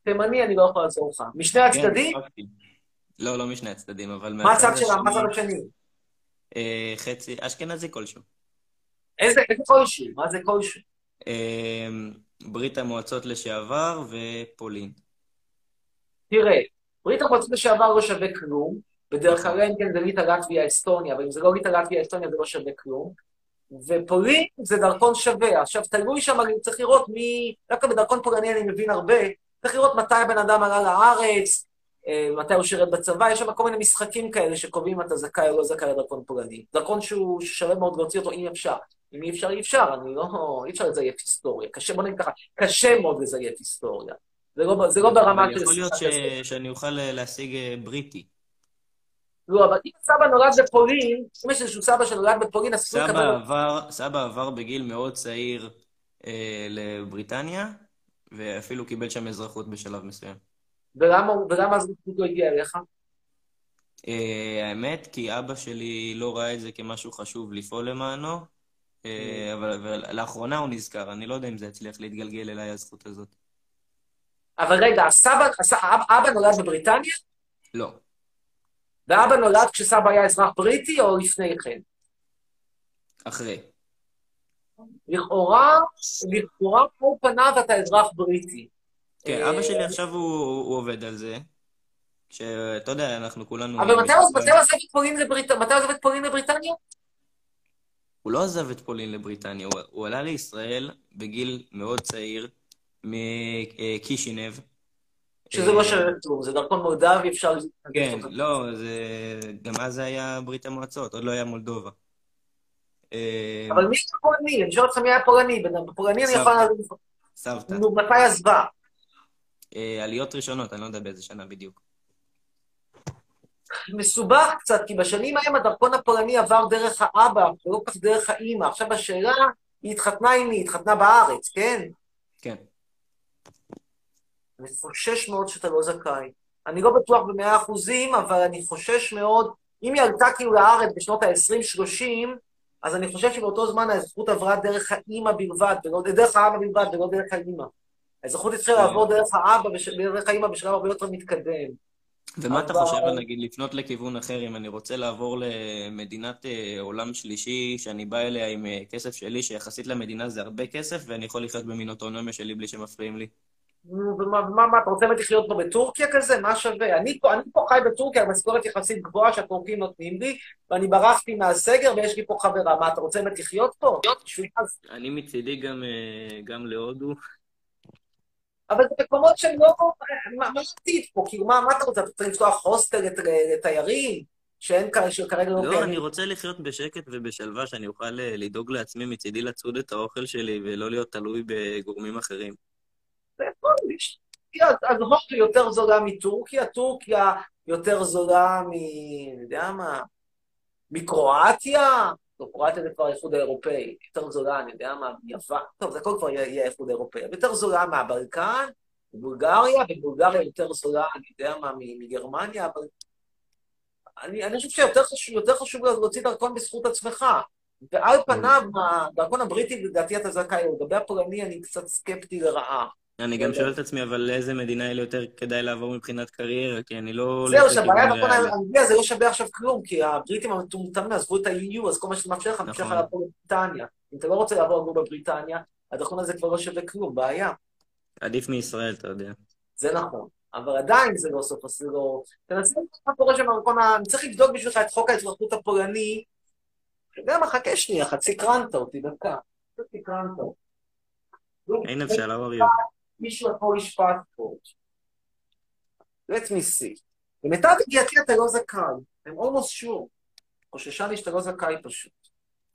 תימני, אני לא יכול לעזור לך. משני כן, הצדדים? לא, לא משני הצדדים, אבל מה הצד שלה? מה הצד השני? אה, חצי, אשכנזי כלשהו. איזה כלשהו? מה זה כלשהו? אה, ברית המועצות לשעבר ופולין. תראה, ברית המועצות לשעבר לא שווה כלום, בדרך כלל אם כן זה ליטא, לטביה, אסטוניה, אבל אם זה לא ליטא, לטביה, אסטוניה זה לא שווה כלום. ופולין זה דרכון שווה. עכשיו, תלוי שם, אני צריך לראות מי... דווקא בדרכון פולני אני מבין הרבה, צריך לראות מתי הבן אדם עלה לארץ, מתי הוא שירת בצבא, יש שם כל מיני משחקים כאלה שקובעים אם אתה זכאי או לא זכאי לדרכון פולני. דרכון שהוא ששווה מאוד להוציא אותו אם אפשר. אם אי אפשר, אי אפשר, אני לא... אי אפשר לזייף היסטוריה. קשה, בוא נגיד ככה, קשה מאוד לזייף היסטוריה. זה לא, זה לא ברמה של יכול להיות ש... שאני אוכל אה, להשיג אה, בריטי. לא, אבל אם סבא נולד בפולין, אם יש איזשהו סבא שנולד בפולין, אז סבא. עבר, סבא עבר בגיל מאוד צעיר אה, לבריטניה, ואפילו קיבל שם אזרחות בשלב מסוים. ולמה ולמה הזכות לא הגיעה אליך? אה, האמת, כי אבא שלי לא ראה את זה כמשהו חשוב לפעול למענו, אה, אבל, אבל לאחרונה הוא נזכר, אני לא יודע אם זה יצליח להתגלגל אליי הזכות הזאת. אבל רגע, הסבא, הס- אבא אבא נולד בבריטניה, לא. ואבא נולד כשסבא היה אזרח בריטי או לפני כן? אחרי. לכאורה, לכאורה על פניו אתה אזרח בריטי. כן, אה, אבא שלי עכשיו הוא, עובד על זה. שאתה יודע, אנחנו כולנו... אבל מתי הוא עזב את פולין לבריטניה? מתי הוא עזב את פולין לבריטניה? הוא לא עזב את פולין לבריטניה, הוא, הוא עלה לישראל בגיל מאוד צעיר מקישינב. שזה לא שווה כלום, זה דרכון מולדבי, אפשר... כן, לא, זה... גם אז זה היה ברית המועצות, עוד לא היה מולדובה. אה, אבל מי היה פולני? אני שואל אותך מי היה פולני. בן- פולני אני. יכולה... סבתא. נו, מתי עזבה? אה, עליות ראשונות, אני לא יודע באיזה שנה בדיוק. מסובך קצת, כי בשנים ההם הדרכון הפולני עבר דרך האבא, ולא כך דרך האימא. עכשיו השאלה, היא התחתנה עם מי? התחתנה בארץ, כן? כן. אני חושש מאוד שאתה לא זכאי. אני לא בטוח במאה אחוזים, אבל אני חושש מאוד, אם היא עלתה כאילו לארץ בשנות ה-20-30, אז אני חושב שבאותו זמן האזרחות עברה דרך האימא בלבד, ולא, דרך האבא בלבד, ולא דרך האימא. האזרחות התחילה כן. לעבור דרך האבא, דרך האימא בשלב הרבה יותר מתקדם. ומה אתה חושב נגיד לפנות לכיוון אחר, אם אני רוצה לעבור למדינת אה, עולם שלישי, שאני בא אליה עם אה, כסף שלי, שיחסית למדינה זה הרבה כסף, ואני יכול לחיות במין אוטונומיה שלי בלי שמפריעים לי? ומה, ומה, מה, אתה רוצה באמת לחיות פה בטורקיה כזה? מה שווה? אני פה, אני פה חי בטורקיה, משכורת יחסית גבוהה שהטורקים נותנים לי, ואני ברחתי מהסגר ויש לי פה חברה. מה, אתה רוצה באמת לחיות פה? מה? אני מצידי גם, אה, גם להודו. אבל זה מקומות שהם לא... מה מה עתיד פה? כאילו, מה, מה אתה רוצה? אתה רוצה לפתוח הוסטל לת- לתיירים? שאין כ- שכרגע לא לא? אני רוצה לחיות בשקט ובשלווה, שאני אוכל אה, לדאוג לעצמי מצידי לצוד את האוכל שלי ולא להיות תלוי בגורמים אחרים. זה יכול להיות. אז הודו יותר זולה מטורקיה, טורקיה יותר זולה מ... אני יודע מה, מקרואטיה? קרואטיה זה כבר האיחוד האירופאי. יותר זולה, אני יודע מה, מיוון. טוב, זה הכל כבר יהיה האיחוד האירופאי. יותר זולה מהבלקן, מבולגריה, ובולגריה יותר זולה, אני יודע מה, מגרמניה, אבל... אני, אני חושב שיותר חשוב, יותר חשוב להוציא דרכון בזכות עצמך. ועל פניו, הדרכון הבריטי, לדעתי אתה זכאי, לגבי הפולני אני קצת סקפטי לרעה. אני גם שואל את עצמי, אבל לאיזה מדינה יהיה לי יותר כדאי לעבור מבחינת קריירה, כי אני לא... זהו, שהבעיה לכיוון בדרכון ריאלי. האנגלי הזה לא שווה עכשיו כלום, כי הבריטים המטומטמים עזבו את ה-EU, אז כל מה שזה מאפשר לך, מאפשר לך נכון. לעבור לבריטניה. אם אתה לא רוצה לעבור לגור בבריטניה, הדרכון הזה כבר לא שווה כלום, בעיה. עדיף מישראל, אתה יודע. זה נכון. אבל עדיין זה לא סוף, זה לא... תנסה לראות מה קורה שם במקום ה... אני צריך לבדוק בשבילך את חוק האזרחות הפולני. אתה יודע מה, חכה שנייה, חצי קרנת אותי, דקה. חצי קרנת אותי. אין אפשר, are מישהו הפוליש פספורט. Let me see. למיטב ידיעתי אתה לא זכאי. I'm almost sure. חוששני שאתה לא זכאי פשוט.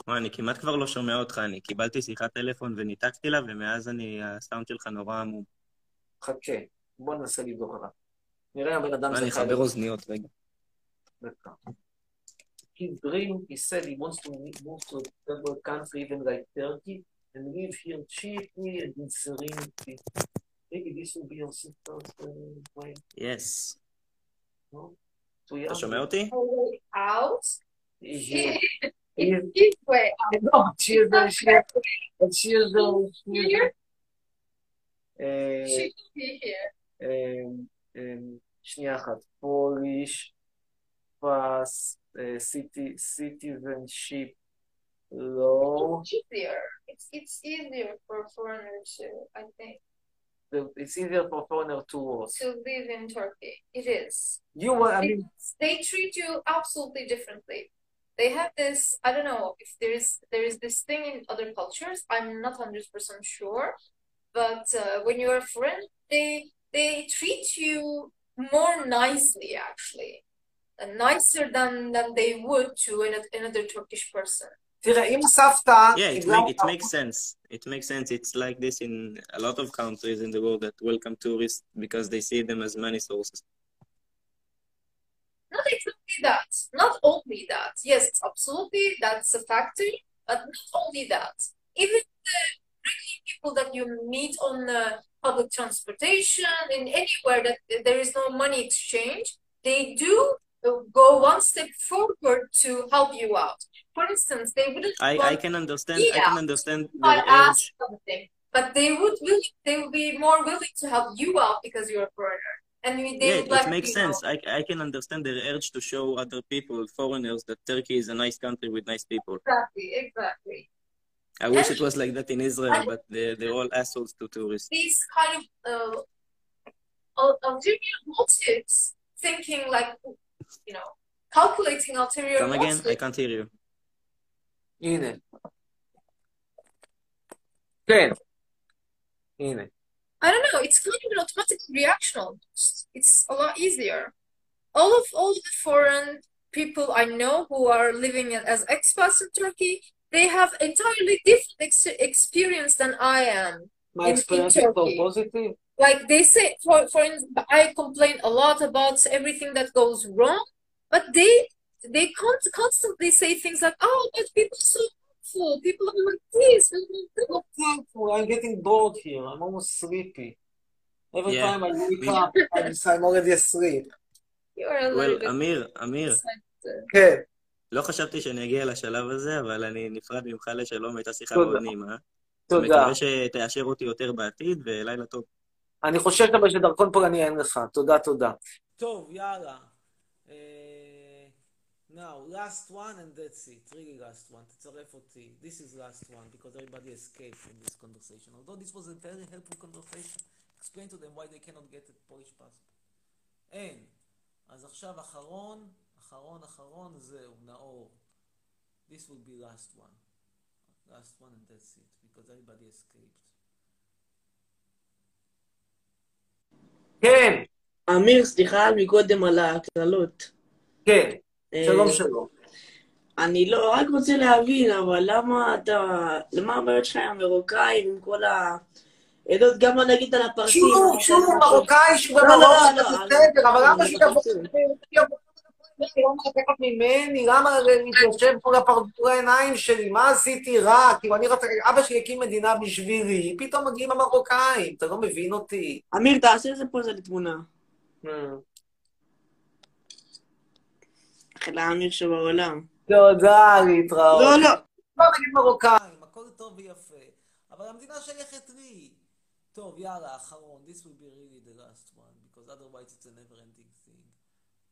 וואי, אני כמעט כבר לא שומע אותך, אני קיבלתי שיחת טלפון וניתקתי לה, ומאז אני, הסאונד שלך נורא עמום. חכה, בוא ננסה לבדוק עליו. נראה אם הבן אדם אני זכאי. אחבר אוזניות, רגע. דקה. His dream, he said he wants to move to a third country even like Turkey and live here cheaply and in serenity. Maybe this will be also first uh, way. יס. No? So אתה שומע אותי? out. He- This way. No, she is a, she is, but she is a, she is Here? She should be here. um, um, שנייה אחת, פוליש, פס, סיטי, citizenship, לא, It's easier. It's it's easier for foreigners, to, I think, it's easier for foreigner to work. to live in Turkey. It is. You, want- I mean, they treat you absolutely differently. They have this, I don't know if there is there is this thing in other cultures. I'm not hundred percent sure, but uh, when you're a friend, they they treat you more nicely actually, and nicer than than they would to an, another Turkish person. תראה, אם הסבתא Yeah, it, קיבלה make, it אותה... makes sense. It makes sense. It's like this in a lot of countries in the world that welcome tourists because they see them as money sources. Not exactly that. Not only that. Yes, absolutely, that's a factor, but not only that. Even the regular people that you meet on uh, public transportation, in anywhere that there is no money exchange, they do uh, go one step forward to help you out. For instance, they wouldn't I, I can understand. I can understand I ask something, but they would willing, they would be more willing to help you out because you're a foreigner, and they Yeah, would it like makes sense. I, I can understand their urge to show other people, foreigners, that Turkey is a nice country with nice people. Exactly, exactly. I wish And- it was like that in Israel, and- but they're, they're all assholes to tourists. These kind of uh, ulterior motives, thinking like you know, calculating ulterior Come again? I can't hear you. Either. Good. Either. I don't know. It's kind of an automatic reaction. It's a lot easier. All of all the foreign people I know who are living as expats in Turkey, they have entirely different ex experience than I am. My in, experience in Turkey. positive. Like they say, for for I complain a lot about everything that goes wrong, but they they can't constantly say things like, "Oh, but people are so helpful. People are like this." people are that." Not thankful. I'm getting bored here. I'm almost sleepy. Every Yeah. time I wake up, I'm, I'm already asleep. A Well, little bit אמיר, אמיר, כן. לא חשבתי שאני אגיע לשלב הזה, אבל אני נפרד ממך לשלום, הייתה שיחה. מאוד נעימה. תודה. מקווה שתאשר אותי יותר בעתיד, ולילה טוב. אני חושב אבל שדרכון פולני אין לך. תודה, תודה. טוב, יאללה. Uh, now, last one and that's it. Really last one. תצרף אותי. This is last one because everybody escaped from this conversation. Although this was a very helpful conversation. Explain to them why they cannot get a Polish passport. אין. אז עכשיו אחרון, אחרון, אחרון, זהו, נאור. This will be last one. Last one and that's it. Because everybody escaped. כן. אמיר, סליחה מקודם על הקללות. כן. אה, שלום, שלום. אני לא, רק רוצה להבין, אבל למה אתה, למה הבעיות שלך עם המרוקאים, עם כל העדות, גם לא נגיד על הפרסים. שוב, שוב, מרוקאי שהוא לא, לא, במרוקו, לא, זה לא, בסדר, אבל לא, למה לא. למה לקחת ממני? למה להתיישב פה לפרצוף העיניים שלי? מה עשיתי רע? כאילו, אני רצה... אבא שלי הקים מדינה בשבילי, פתאום מגיעים המרוקאים, אתה לא מבין אותי. אמיר, תעשה איזה פוזה לתמונה. אחלה אמיר שבעולם. תודה, להתראות. לא, לא. לא נגיד מרוקאים, הכל טוב ויפה, אבל המדינה שייכת לי. טוב, יאללה, אחרון. This will be really the last one, because otherwise it's a never-ending thing.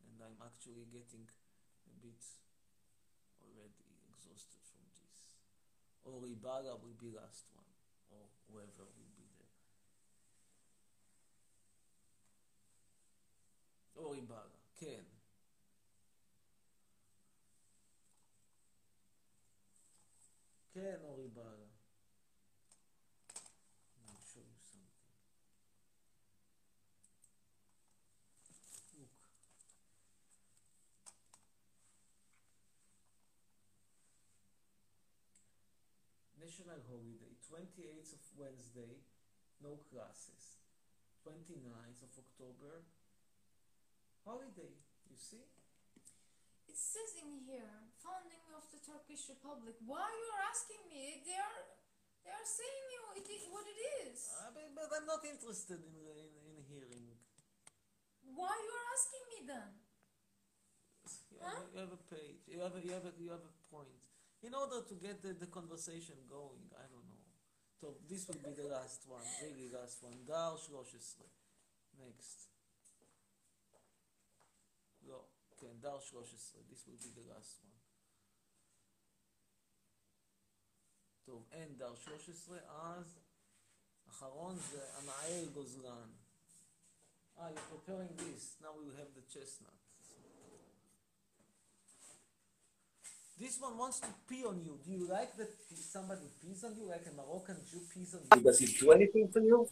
And I'm actually getting a bit already exhausted from this. Or Ibala will be last one, or whoever will be there. או Ibala, כן. כן, אורי בעלה. I'll show you something. Look. National holiday, 28th of Wednesday, no classes. 29th of October, holiday, you see? It says in here, founding of the Turkish Republic. Why you're asking me? They are, they are saying you it is what it is. Uh, but, but, I'm not interested in, in, in hearing. Why you're asking me then? You, huh? have, you have a page. You have a, you have a, you have a point. In order to get the, the conversation going, I don't know. So this will be the last one, really last one. Dar 13. Next. כן, דאר 13. This will be the last one. טוב, אין דאר 13, אז אחרון זה ענאל גוזלן. Ah, you're preparing this. Now we'll have the chestnut. This one wants to pee on you. Do you like that somebody pees on you, like a Moroccan Jew pees on you? Does he do anything for you?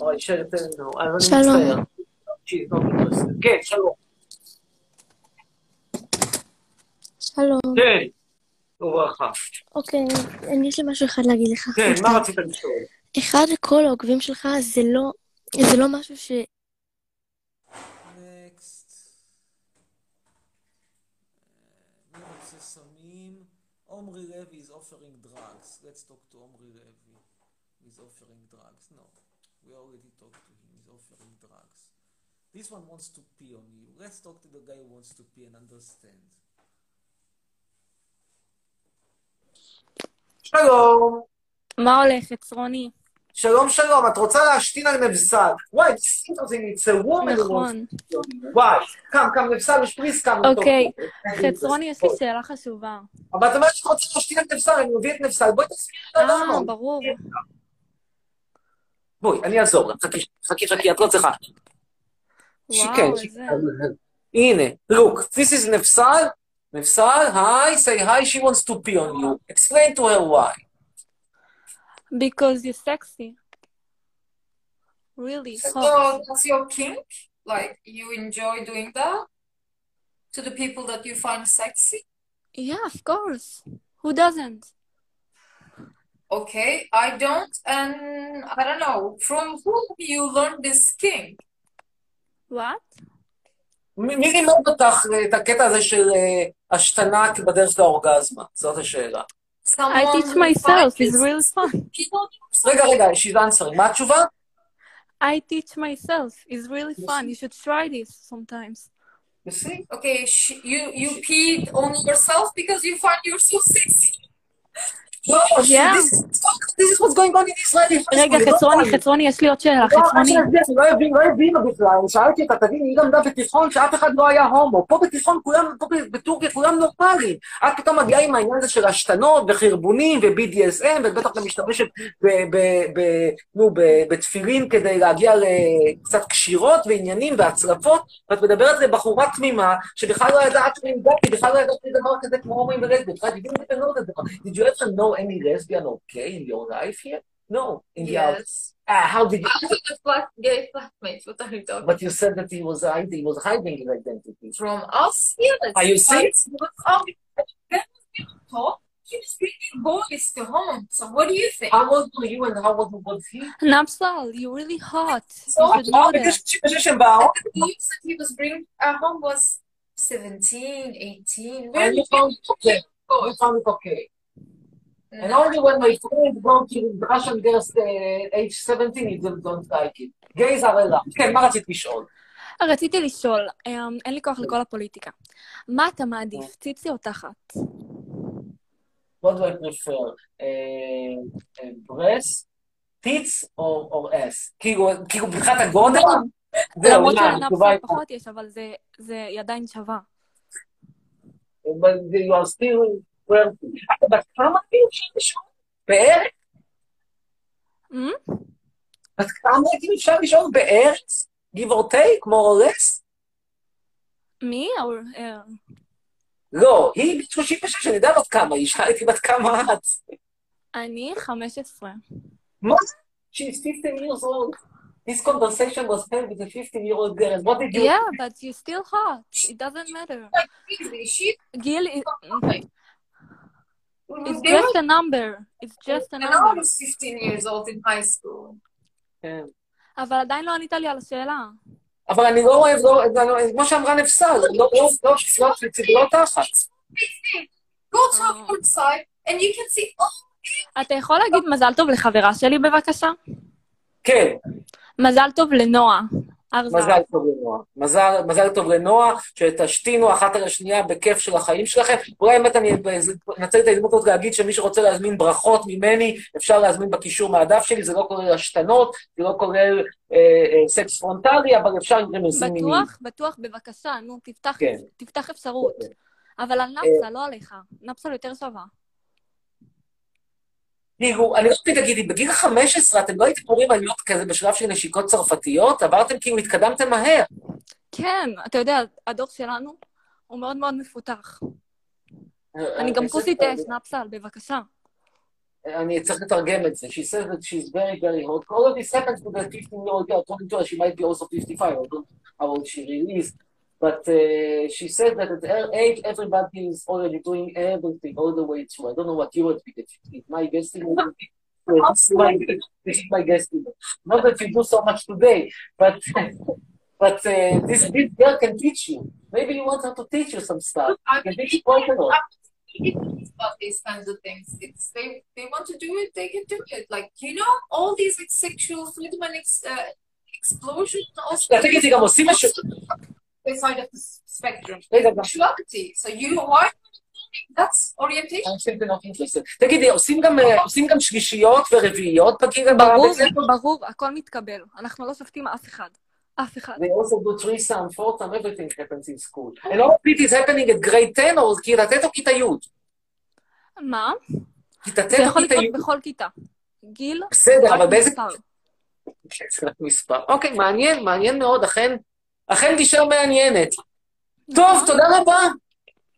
Oh, I should have said no. I don't שלום. כן, שלום. שלום. כן. וברכה. אוקיי, אני יש לי משהו אחד להגיד לך. כן. מה רצית לשאול? אחד, כל העוקבים שלך זה לא, זה לא משהו ש... סמים? עומרי לוי is offering drugs. Let's talk to עומרי לוי. He's offering drugs. No. We already talked to him. He's offering drugs. This one wants to pee on you. Let's talk to the guy who wants to pee and understand. שלום. מה הולך, חצרוני? שלום שלום, את רוצה להשתין על מבסל. וואי, thing, it's a woman נכון. וואי, קם, קם מבסל, please come. אוקיי, חצרוני, יש לי שאלה חשובה. אבל את אומרת שאת רוצה להשתין על מבסל, אני מביא את מבסל, בואי תסבירי לה למה. אה, ברור. בואי, אני אעזור לך, חכי, חכי, חכי, את לא צריכה. She can. She can. Ine, look, this is Nefsal. Nefsal, hi, say hi. She wants to pee on you. Explain to her why. Because you're sexy. Really. So hot. that's your kink? Like you enjoy doing that to the people that you find sexy? Yeah, of course. Who doesn't? Okay, I don't, and I don't know. From whom you learned this kink? What? מי לימד אותך אה, את הקטע הזה של אה, השתנה בדרך לאורגזמה? זאת השאלה. I teach myself, it's really fun. רגע, רגע, she's answering. מה התשובה? I teach myself, it's really fun. You should try this sometimes. You see? Okay, you you peed on yourself because you find yourself sexy. Yeah. this is this is what's going on in Israel. רגע, לא חצרוני. חצרוני, יש לי עוד שאלה, לא, חצרוני. לא הבין- לא הבינה בכלל, שאלתי אותה, תביני, היא למדה בתיכון שאף אחד לא היה הומו. פה בתיכון כולם, פה בטורקיה כולם נורמליים. את פתאום מגיעה עם העניין הזה של השתנות וחרבונים ו-BDSM, ואת בטח גם משתמשת בתפילין כדי להגיע לקצת קשירות ועניינים והצלפות, ואת מדברת לבחורה תמימה, שבכלל לא ידעת מי היא בכלל לא ידעת דבר כזה כמו הומואים ולסביות. Did you ever know any lesbian or gay in your life here? No. In the out- Yes. Ah, how did you... I have a flat, gay flatmate. What are you talking But you said that he was hiding, he was hiding his identity. From us? Yes. Are you serious? He was out. That was. He was bringing boys to home. So what do you think? How old were you and how old was he? Napsal, you're really hot. So You should know Oh, because that. she was just about. You said he was bringing at home was 17, 18. And you found it okay. You found it okay. And only when my friends go to Russian girls uh, age 17, you don't, don't like it. Gays are allowed. כן, מה רצית לשאול? רציתי לשאול, אמ, אין לי כוח לכל הפוליטיקה. מה אתה מעדיף, ציצי או תחת? What do I prefer? Uh, breast, tits or, or ass? כאילו, כאילו מבחינת הגודל? זהו, למרות שלנפסל היא... פחות יש, אבל זה- ידיים שווה. but you are still. בת כמה הייתי אפשר לשאול? בערך? Hmm? בת כמה הייתי אפשר לשאול בערך? give or take, more or less? מי? או- אה, לא, היא בת 36, אני יודע בת כמה, היא שאלה אותי בת כמה את. אני 15. מה? She's 15 years old. This conversation was held with a 15-year-old girl. and What did you... Yeah, but you're still hot. It doesn't matter. גיל, it's They just were- a number. It's just a And I number. was 15 years old in high school. כן. אבל עדיין לא ענית לי על השאלה. אבל אני לא אוהב, לא, לא, כמו שאמרה נפסל, לא, לא, לא, לא, לא, לא תחת. Go to outside and you can see all אתה יכול להגיד מזל טוב לחברה שלי בבקשה? כן, מזל טוב לנועה. מזל. טוב לנועה. מזל, מזל טוב לנועה, שתשתינו אחת על השנייה בכיף של החיים שלכם. אולי באמת אני אנצל את ההזדמנות הזאת להגיד שמי שרוצה להזמין ברכות ממני, אפשר להזמין בקישור מהדף שלי, זה לא כולל השתנות, זה לא כולל אה, אה, סקס פרונטלי, אבל אפשר גם לשים מיני. בטוח? בטוח, בבקשה, נו, תפתח, כן. תפתח אפשרות. אבל על נפסל, לא עליך. נפסל יותר שווה. כאילו, אני לא יודעת, תגידי, בגיל 15 אתם לא הייתם אמורים להיות כזה בשלב של נשיקות צרפתיות? עברתם כאילו, התקדמתם מהר. כן, אתה יודע, הדור שלנו הוא מאוד מאוד מפותח. אני גם כוסית אש, נפסל, בבקשה. אני צריך לתרגם את זה. She says that she's very very hot. All of this happens to the 15 year old girl. According to her, she might be also 55. I don't know how old she really is. But uh, she said that at her age, everybody is already doing everything all the way through. I don't know what you would be. It's my guesstimate. This is my, this is my guesstimate. Not that you do so much today, but but uh, this this girl can teach you. Maybe you want her to teach you some stuff. I Can teach you quite a lot. about these kinds of things. It's they they want to do it, they can do it. Like you know, all these like sexual freedom and ex, uh, explosion also. Side of the spectrum. Sexuality. So you why? That's orientation. תגידי, עושים גם, אה, עושים גם שלישיות ורביעיות בגיל ברור? ברור, הכל מתקבל. אנחנו לא שופטים אף אחד. אף אחד. They also do threesome, fourthome, everything happens in school. And all of it is happening at grade 10 או כיתה ט' או כיתה י'? מה? כיתה ט' זה או יכול כיתה לקרות י'? בכל כיתה. גיל, בסדר, אבל באיזה... זה מספר. אוקיי, מעניין, מעניין מאוד, אכן, אכן גישה מעניינת. טוב, תודה רבה.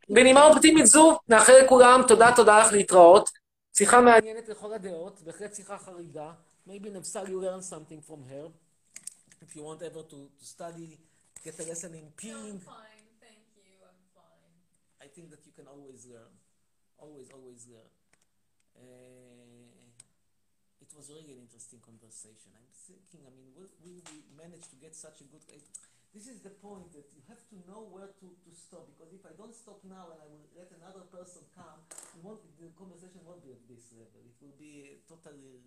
בנימה אופטימית זו, נאחל לכולם, תודה, תודה לך להתראות. שיחה מעניינת לכל הדעות, בהחלט שיחה חריגה. Maybe Nefsal you learn something from her. If you want ever to, to study, get a lesson in peeing. Fine, thank you. I'm fine. I think that you can always learn. Always, always learn. Uh, it was really an interesting conversation. I'm thinking, I mean, will, will we manage to get such a good... This is the point that you have to know where to, to stop because if I don't stop now and I will let another person come, it won't, the conversation won't be at this level. It will be totally...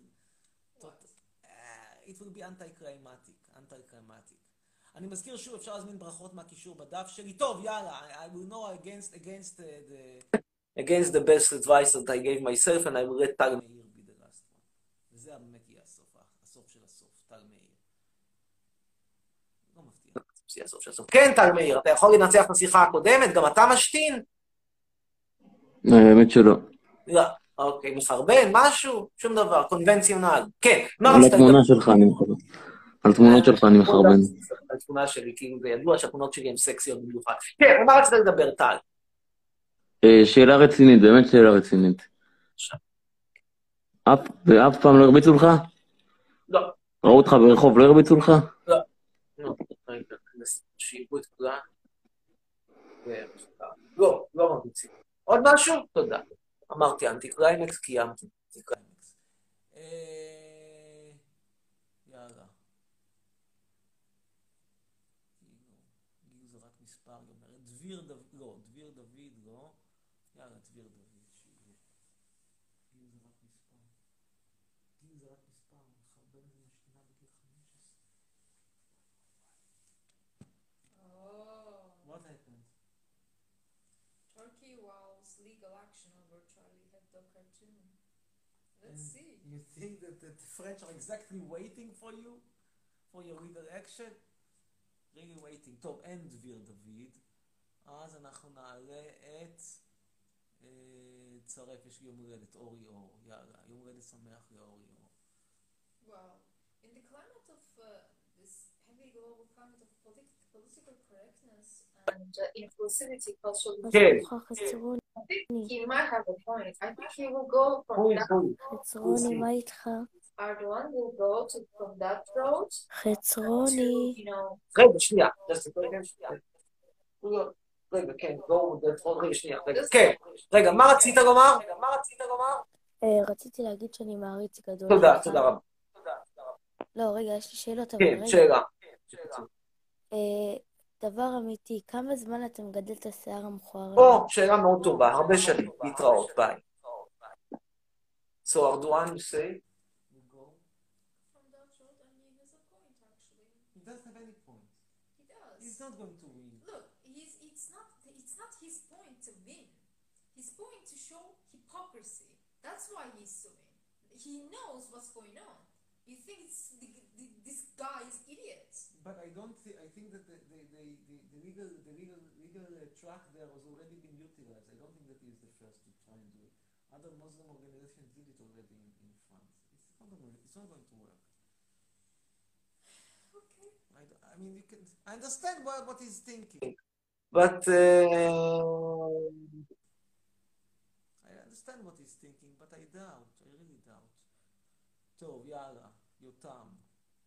Tot, uh, it will be anti-climatic, anti-climatic. אני מזכיר שוב, אפשר להזמין ברכות מהקישור בדף שלי. טוב, יאללה, I, will know against, against uh, the... against the best advice that I gave myself and I will let טל מאיר be the last one. וזה באמת יהיה הסוף, הסוף של הסוף, טל מאיר. של הסוף. כן, טל מאיר, אתה יכול לנצח בשיחה הקודמת, גם אתה משתין? האמת שלא. לא. אוקיי, מחרבן, משהו? שום דבר, קונבנציונל. כן, מה על רצית לדבר? התמונה שלך אני מחרבן. על תמונות שלך אני מחרבן. על התמונה שלי, כאילו זה ידוע שהתמונות שלי הן סקסיות במיוחד. כן, על מה רצית לדבר, טל? אה, שאלה רצינית, באמת שאלה רצינית. אף פעם לא הרביצו לך? לא. ראו אותך ברחוב, לא הרביצו לך? שיראו את כולם. לא, לא מרביצים. עוד משהו? תודה. אמרתי אנטי קליימקס, קיימתי. אנטי קליימקס. אה, יאללה. גיל זה רק מספר, היא אומרת. דביר דוד, לא, דביר דוד, לא. יאללה, דביר דוד, שיהיה. גיל זה רק מספר. גיל זה רק מספר, מחרבן ומשתינה בגיל 15. Oh. What happened? Turkey vows legal action over Charlie Hebdo cartoon. Let's And see. You think that the French are exactly waiting for you? For your legal action? really waiting. טוב, אין דביר דוד. אז אנחנו נעלה את... אה, צרף, יש לי יום הולדת, אורי אור. יאללה, יום הולדת שמח לאורי אור. Well, in the climate of uh, this heavy global climate of politi- political correctness and uh, inclusivity cultural כן. I think he might have a point. I think he will go from that. חצרוני, מה איתך? Erdogan will go to from that road חצרוני. to, you know, רגע, שנייה. לא, רגע, כן, לא, רגע, שנייה. רגע, כן. רגע, מה רצית לומר? מה רצית לומר? אה, רציתי להגיד שאני מעריץ גדול תודה. תודה רבה. לא, רגע, יש לי שאלות, אבל כן. שאלה. אה, דבר אמיתי, כמה זמן אתה מגדל את השיער המכוער? או, שאלה מאוד טובה, הרבה שנים. להתראות, ביי. So, Erdogan, you say? Not going to win. Look, he's it's not it's not his point to win. His point to show hypocrisy. That's why he's suing. He knows what's going on. He thinks the, the, this guy is idiot. But I don't think, I think that the, the, the, the, the legal, the legal, legal uh, track there was already been utilized. I don't think that he is the first to try and do it. Other Muslim organizations did it already in, in France. It's not going, it's not going to work. I, mean, you can, I understand what, what he's thinking. But, uh, I understand what he's thinking, but I doubt, I really doubt. טוב, יאללה, יותם,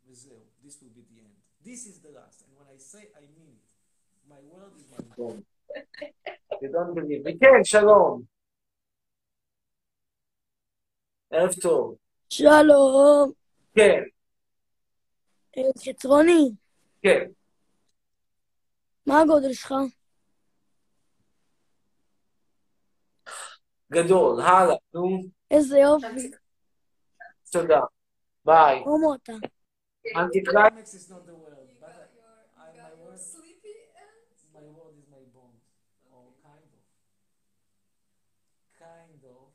וזהו, this will be the end. This is the last, and when I say, I mean it. You don't believe me. כן, שלום. ערב טוב. שלום. כן, אה, חצרוני, כן. מה הגודל שלך? גדול, הלאה, נו. איזה יופי. תודה. ביי. הומו אתה. אנטי קליימקס is not the word, but I, my word, my word is my bond, or kind of. Kind of.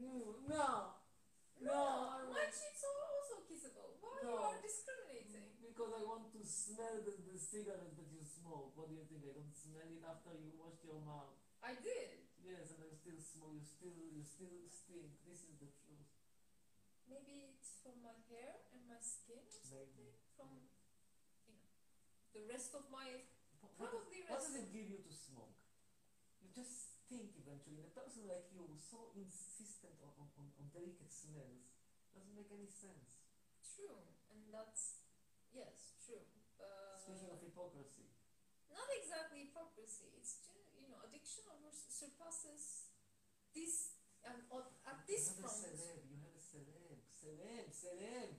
no, no, no. you are discriminating? Because I want to smell the, the cigarette that you smoke. What do you think? I don't smell it after you washed your mouth. I did. Yes, and I still smoke. You still, you still stink. This is the truth. Maybe it's from my hair and my skin or something. From you know, the rest of my probably What rest does it give you to smoke? You just stink eventually. And a person like you, so insistent on, on, on, on delicate smells, doesn't make any sense. True, and that's yes, true. Uh, Speaking of hypocrisy. not exactly hypocrisy. It's just, you know, addiction surpasses this on- at this you have a celeb, you have a celeb, celeb, celeb.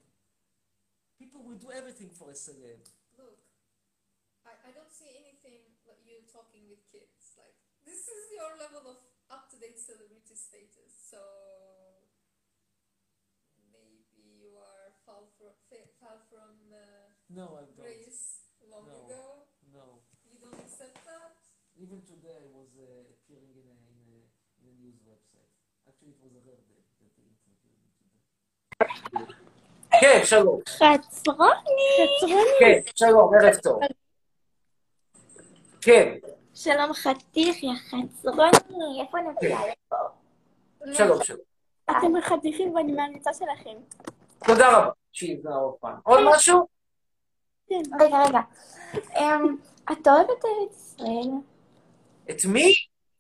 People will do everything for a celeb. Look, I, I don't see anything like you talking with kids. Like this is your level of up to date celebrity status. So far from far from uh, No, I don't. grace long No. ago. No. You don't accept that. Even today I was uh, appearing in a, in, a, in a news website. Actually, it was a rare day that they interviewed me today. כן, שלום. חצרוני. חצרוני. כן, שלום, ערב טוב. כן, שלום חתיך, יא חצרוני. איפה נפלה לפה? שלום, שלום. אתם חתיכים ואני מהקבוצה שלכם. תודה רבה. עוד פעם. עוד משהו? כן. רגע, רגע. אמ, אתה אוהב את ארץ ישראל? את מי?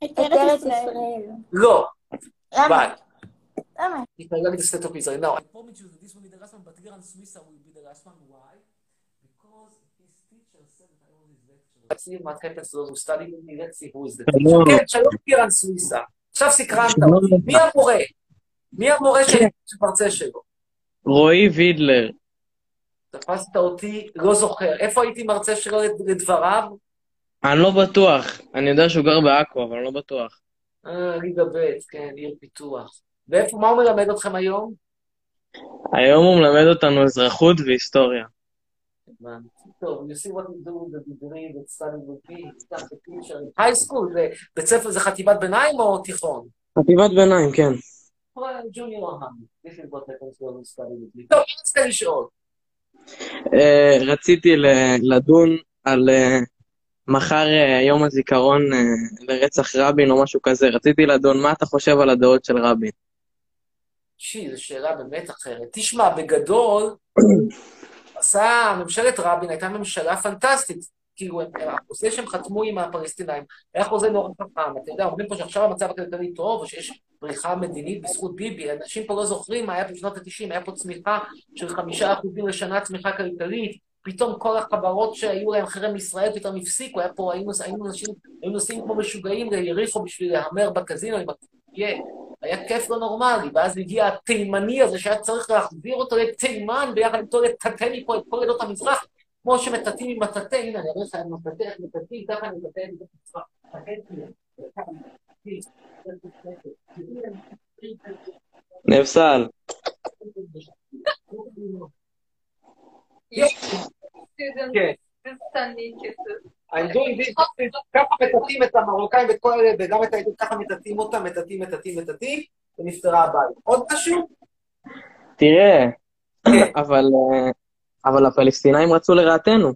את ארץ ישראל. לא. למה? ביי. למה? התנגדתי לסטטופ ישראל. לא. I promise you that this will be the last one, but Giran Swissa will be the last one. Why? Because his teacher said that I was his lecturer. Let's see what happens to those who study with me. Let's see who is the שלום. כן, שלום קירן סוויסה. עכשיו סקרנת אותי. מי המורה? מי המורה של המרצה שלו? רועי וידלר. תפסת אותי, לא זוכר. איפה הייתי מרצה שלו לדבריו? אני לא בטוח. אני יודע שהוא גר בעכו, אבל אני לא בטוח. אה, ליגה ב', כן, עיר פיתוח. ואיפה, מה הוא מלמד אתכם היום? היום הוא מלמד אותנו אזרחות והיסטוריה. טוב, you see what we do with the degree that study with me, stuff the teacher. high school, זה בית ספר זה חטיבת ביניים או תיכון? חטיבת ביניים, כן. ג'וניור ההאם. This is what happens when you study with me. טוב, אני רוצה לשאול. רציתי לדון על אה, מחר אה, יום הזיכרון אה, לרצח רבין או משהו כזה. רציתי לדון מה אתה חושב על הדעות של רבין. שי, זו שאלה באמת אחרת. תשמע, בגדול, עשה, ממשלת רבין הייתה ממשלה פנטסטית. כאילו, החוזה שהם חתמו עם הפלסטינאים היה חוזה נורא חכם. אתה יודע, אומרים פה שעכשיו המצב הכלכלי טוב, או שיש בריחה מדינית בזכות ביבי. אנשים פה לא זוכרים מה היה בשנות ה-90, היה פה צמיחה של חמישה אחוזים לשנה צמיחה כלכלית. פתאום כל החברות שהיו להם חרם ישראל פתאום הפסיקו, היה פה, היינו, היינו, אנשים, היינו נוסעים כמו משוגעים ליריחו בשביל להמר בקזינו עם הקופייה. היה כיף לא נורמלי, ואז הגיע התימני הזה שהיה צריך להחזיר אותו לתימן ביחד איתו לטאטא מפה את כל עדות המזרח, כמו שמטאטאים עם מטאטא, הנה אני אראה לך מטאטא, איך מטאטאים, ככה אני מטאטא עדות המזרח. נפסל. כן. Stunning kisses. I'm doing this, ככה מטאטאים את המרוקאים ואת כל אלה, וגם את העדות, ככה מטאטאים אותם, מטאטאים, מטאטאים, מטאטאים, ונפתרה הבעיה. עוד משהו? תראה, אבל, אה, אבל הפלסטינאים רצו לרעתנו.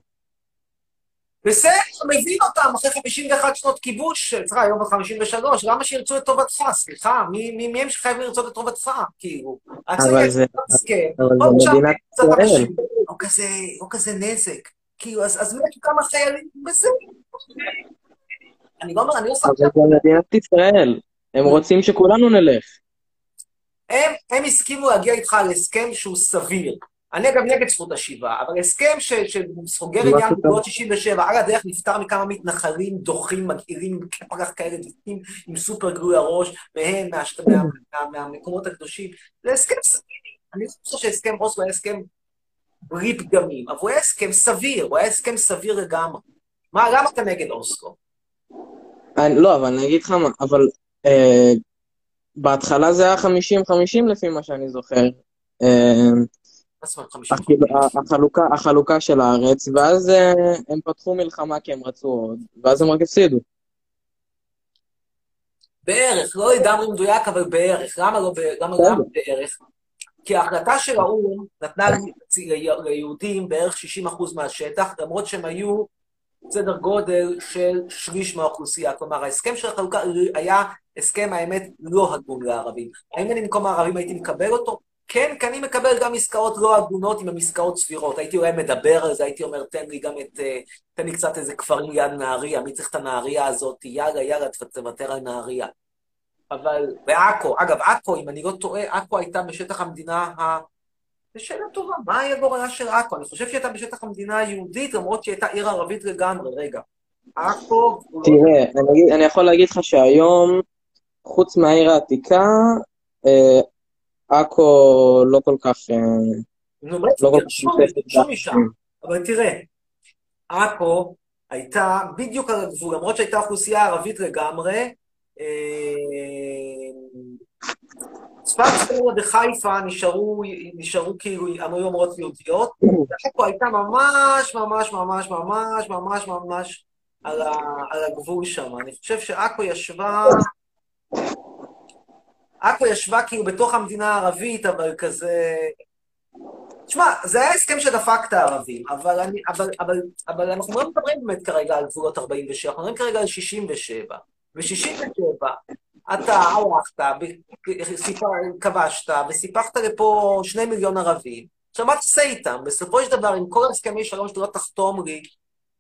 בסדר, מבין אותם, אחרי 51 שנות כיבוש, סליחה, היום ב-53, למה שירצו את טובתך? סליחה, מי מי- מי הם שחייבים לרצות את טובתך? כאילו, אבל זה, אבל זה מדינת ישראל. לא כזה, לא כזה נזק. כאילו, אז אז מתו כמה חיילים, בסדר. אני לא אומר, אני לא אבל זה מדינת ישראל. הם רוצים שכולנו נלך. הם, הם הסכימו להגיע איתך על הסכם שהוא סביר. אני אגב נגד זכות השיבה, אבל הסכם שסוגר עניין שאתה- בגבולות 67, על הדרך נפטר מכמה מתנחלים דוחים, מגעילים, פרח כאלה, דפקים עם סופר גלוי הראש, מהם, מהשת- מה- מה- מהמקומות הקדושים. זה הסכם סביר. אני לא חושב שהסכם אוסלו היה הסכם בלי פגמים, אבל הוא היה הסכם סביר, הוא היה הסכם סביר לגמרי. מה, למה אתה נגד אוסלו? אני, לא, אבל אני אגיד לך מה, אבל אה, בהתחלה זה היה 50-50 לפי מה שאני זוכר. מה זאת אומרת 50? החילו- החלוקה, החלוקה של הארץ, ואז אה, הם פתחו מלחמה כי הם רצו עוד, ואז הם רק הפסידו. בערך, לא לגמרי מדויק, אבל בערך. למה לא למה. למה בערך? כי ההחלטה של האו"ם נתנה ליהודים בערך 60% מהשטח, למרות שהם היו סדר גודל של שליש מהאוכלוסייה. כלומר, ההסכם של החלוקה היה הסכם, האמת, לא הגון לערבים. האם אני במקום הערבים הייתי מקבל אותו? כן, כי אני מקבל גם עסקאות לא הגונות עם עסקאות סבירות. הייתי אולי מדבר על זה, הייתי אומר, תן לי גם את... אה, תן לי קצת איזה כפרים ליד נהריה, מי צריך את הנהריה הזאת? יאללה, יאללה, תוותר על נהריה. אבל בעכו, אגב, עכו, אם אני לא טועה, עכו הייתה בשטח המדינה ה... זו שאלה טובה, מה היה גורלה של עכו? אני חושב שהיא הייתה בשטח המדינה היהודית, למרות שהיא הייתה עיר ערבית לגמרי. רגע, עכו... תראה, אני, אגיד- אני יכול להגיד לך שהיום, חוץ מהעיר העתיקה, אה, עכו לא כל כך... אה, נו, באמת, לא נמצאת גירשו משם. אבל תראה, עכו הייתה בדיוק על הגבול, למרות שהייתה אוכלוסייה ערבית לגמרי, אה, צפת סוריה וחיפה נשארו, נשארו כאילו, היו אומרות יהודיות, ועכו הייתה ממש, ממש, ממש, ממש, ממש, ממש על, ה, על הגבול שם. אני חושב שעכו ישבה... עכו ישבה כאילו בתוך המדינה הערבית, אבל כזה... תשמע, זה היה הסכם שדפק את הערבים, אבל, אני, אבל, אבל, אבל אנחנו לא מדברים באמת כרגע על גבולות 47, אנחנו מדברים כרגע על 67. ב-67 אתה סיפר, כבשת, וסיפחת לפה שני מיליון ערבים. עכשיו, מה תעשה איתם? בסופו של דבר, עם כל הסכמי שלום שאתה לא תחתום לי,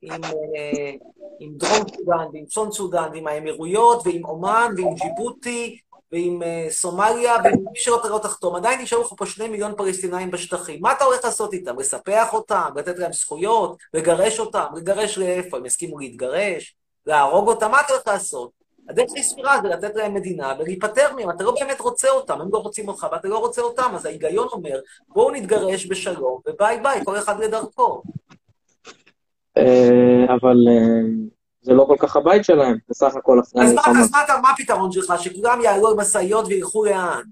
עם, אה, עם דרום סודאן, ועם צפון סודאן, ועם האמירויות, ועם עומאן, ועם ג'יבוטי, ועם אה, סומליה, ועם מי אתה לא תחתום, עדיין נשארו לך פה שני מיליון פלסטינאים בשטחים. מה אתה הולך לעשות איתם? לספח אותם? לתת להם זכויות? לגרש אותם? לגרש לאיפה? הם יסכימו להתגרש? להרוג אותם? מה אתה הולך לעשות? הדרך הכי סבירה זה לתת להם מדינה ולהיפטר מהם. אתה לא באמת רוצה אותם, הם לא רוצים אותך ואתה לא רוצה אותם, אז ההיגיון אומר, בואו נתגרש בשלום, וביי ביי, כל אחד לדרכו. אה, אבל אה, זה לא כל כך הבית שלהם, בסך הכל אחרי המלחמה. אז מה, מה הפתרון שלך? שכולם יעלו עם משאיות וילכו לאן?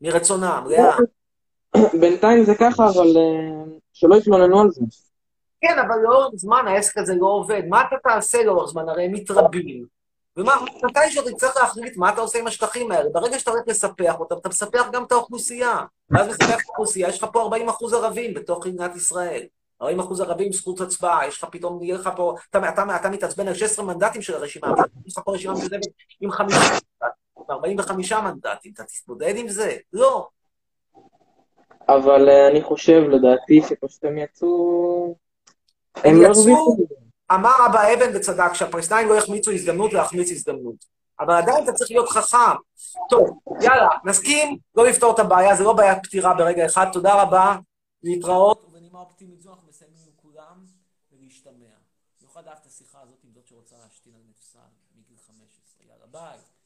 מרצונם, לאן? בינתיים זה ככה, אבל אה, שלא יתלוננו על זה. כן, אבל לאורך זמן העסק הזה לא עובד. מה אתה תעשה לאורך זמן? הרי הם מתרבים. ומה, מתישהו אתה תצטרך להחליט מה אתה עושה עם השטחים האלה. ברגע שאתה הולך לספח אותם, אתה מספח גם את האוכלוסייה. ואז מספח את האוכלוסייה, יש לך פה 40 אחוז ערבים בתוך מדינת ישראל. 40 אחוז ערבים, זכות הצבעה, יש לך פתאום, יהיה לך פה, אתה, אתה, אתה מתעצבן על 16 מנדטים של הרשימה, אבל יש לך פה רשימה משותפת עם 50 מנדטים, 45 מנדטים, אתה תתמודד עם זה? לא. אבל אה, אני חושב, לדעתי, שפשוט הם יצאו... הם לא יצאו. אמר אבא אבן וצדק, שהפלסטינים לא יחמיצו הזדמנות להחמיץ הזדמנות. אבל עדיין אתה צריך להיות חכם. טוב, יאללה, נסכים לא לפתור את הבעיה, זה לא בעיה פתירה ברגע אחד. תודה רבה, להתראות. ובנימה אופטימית זו אנחנו bag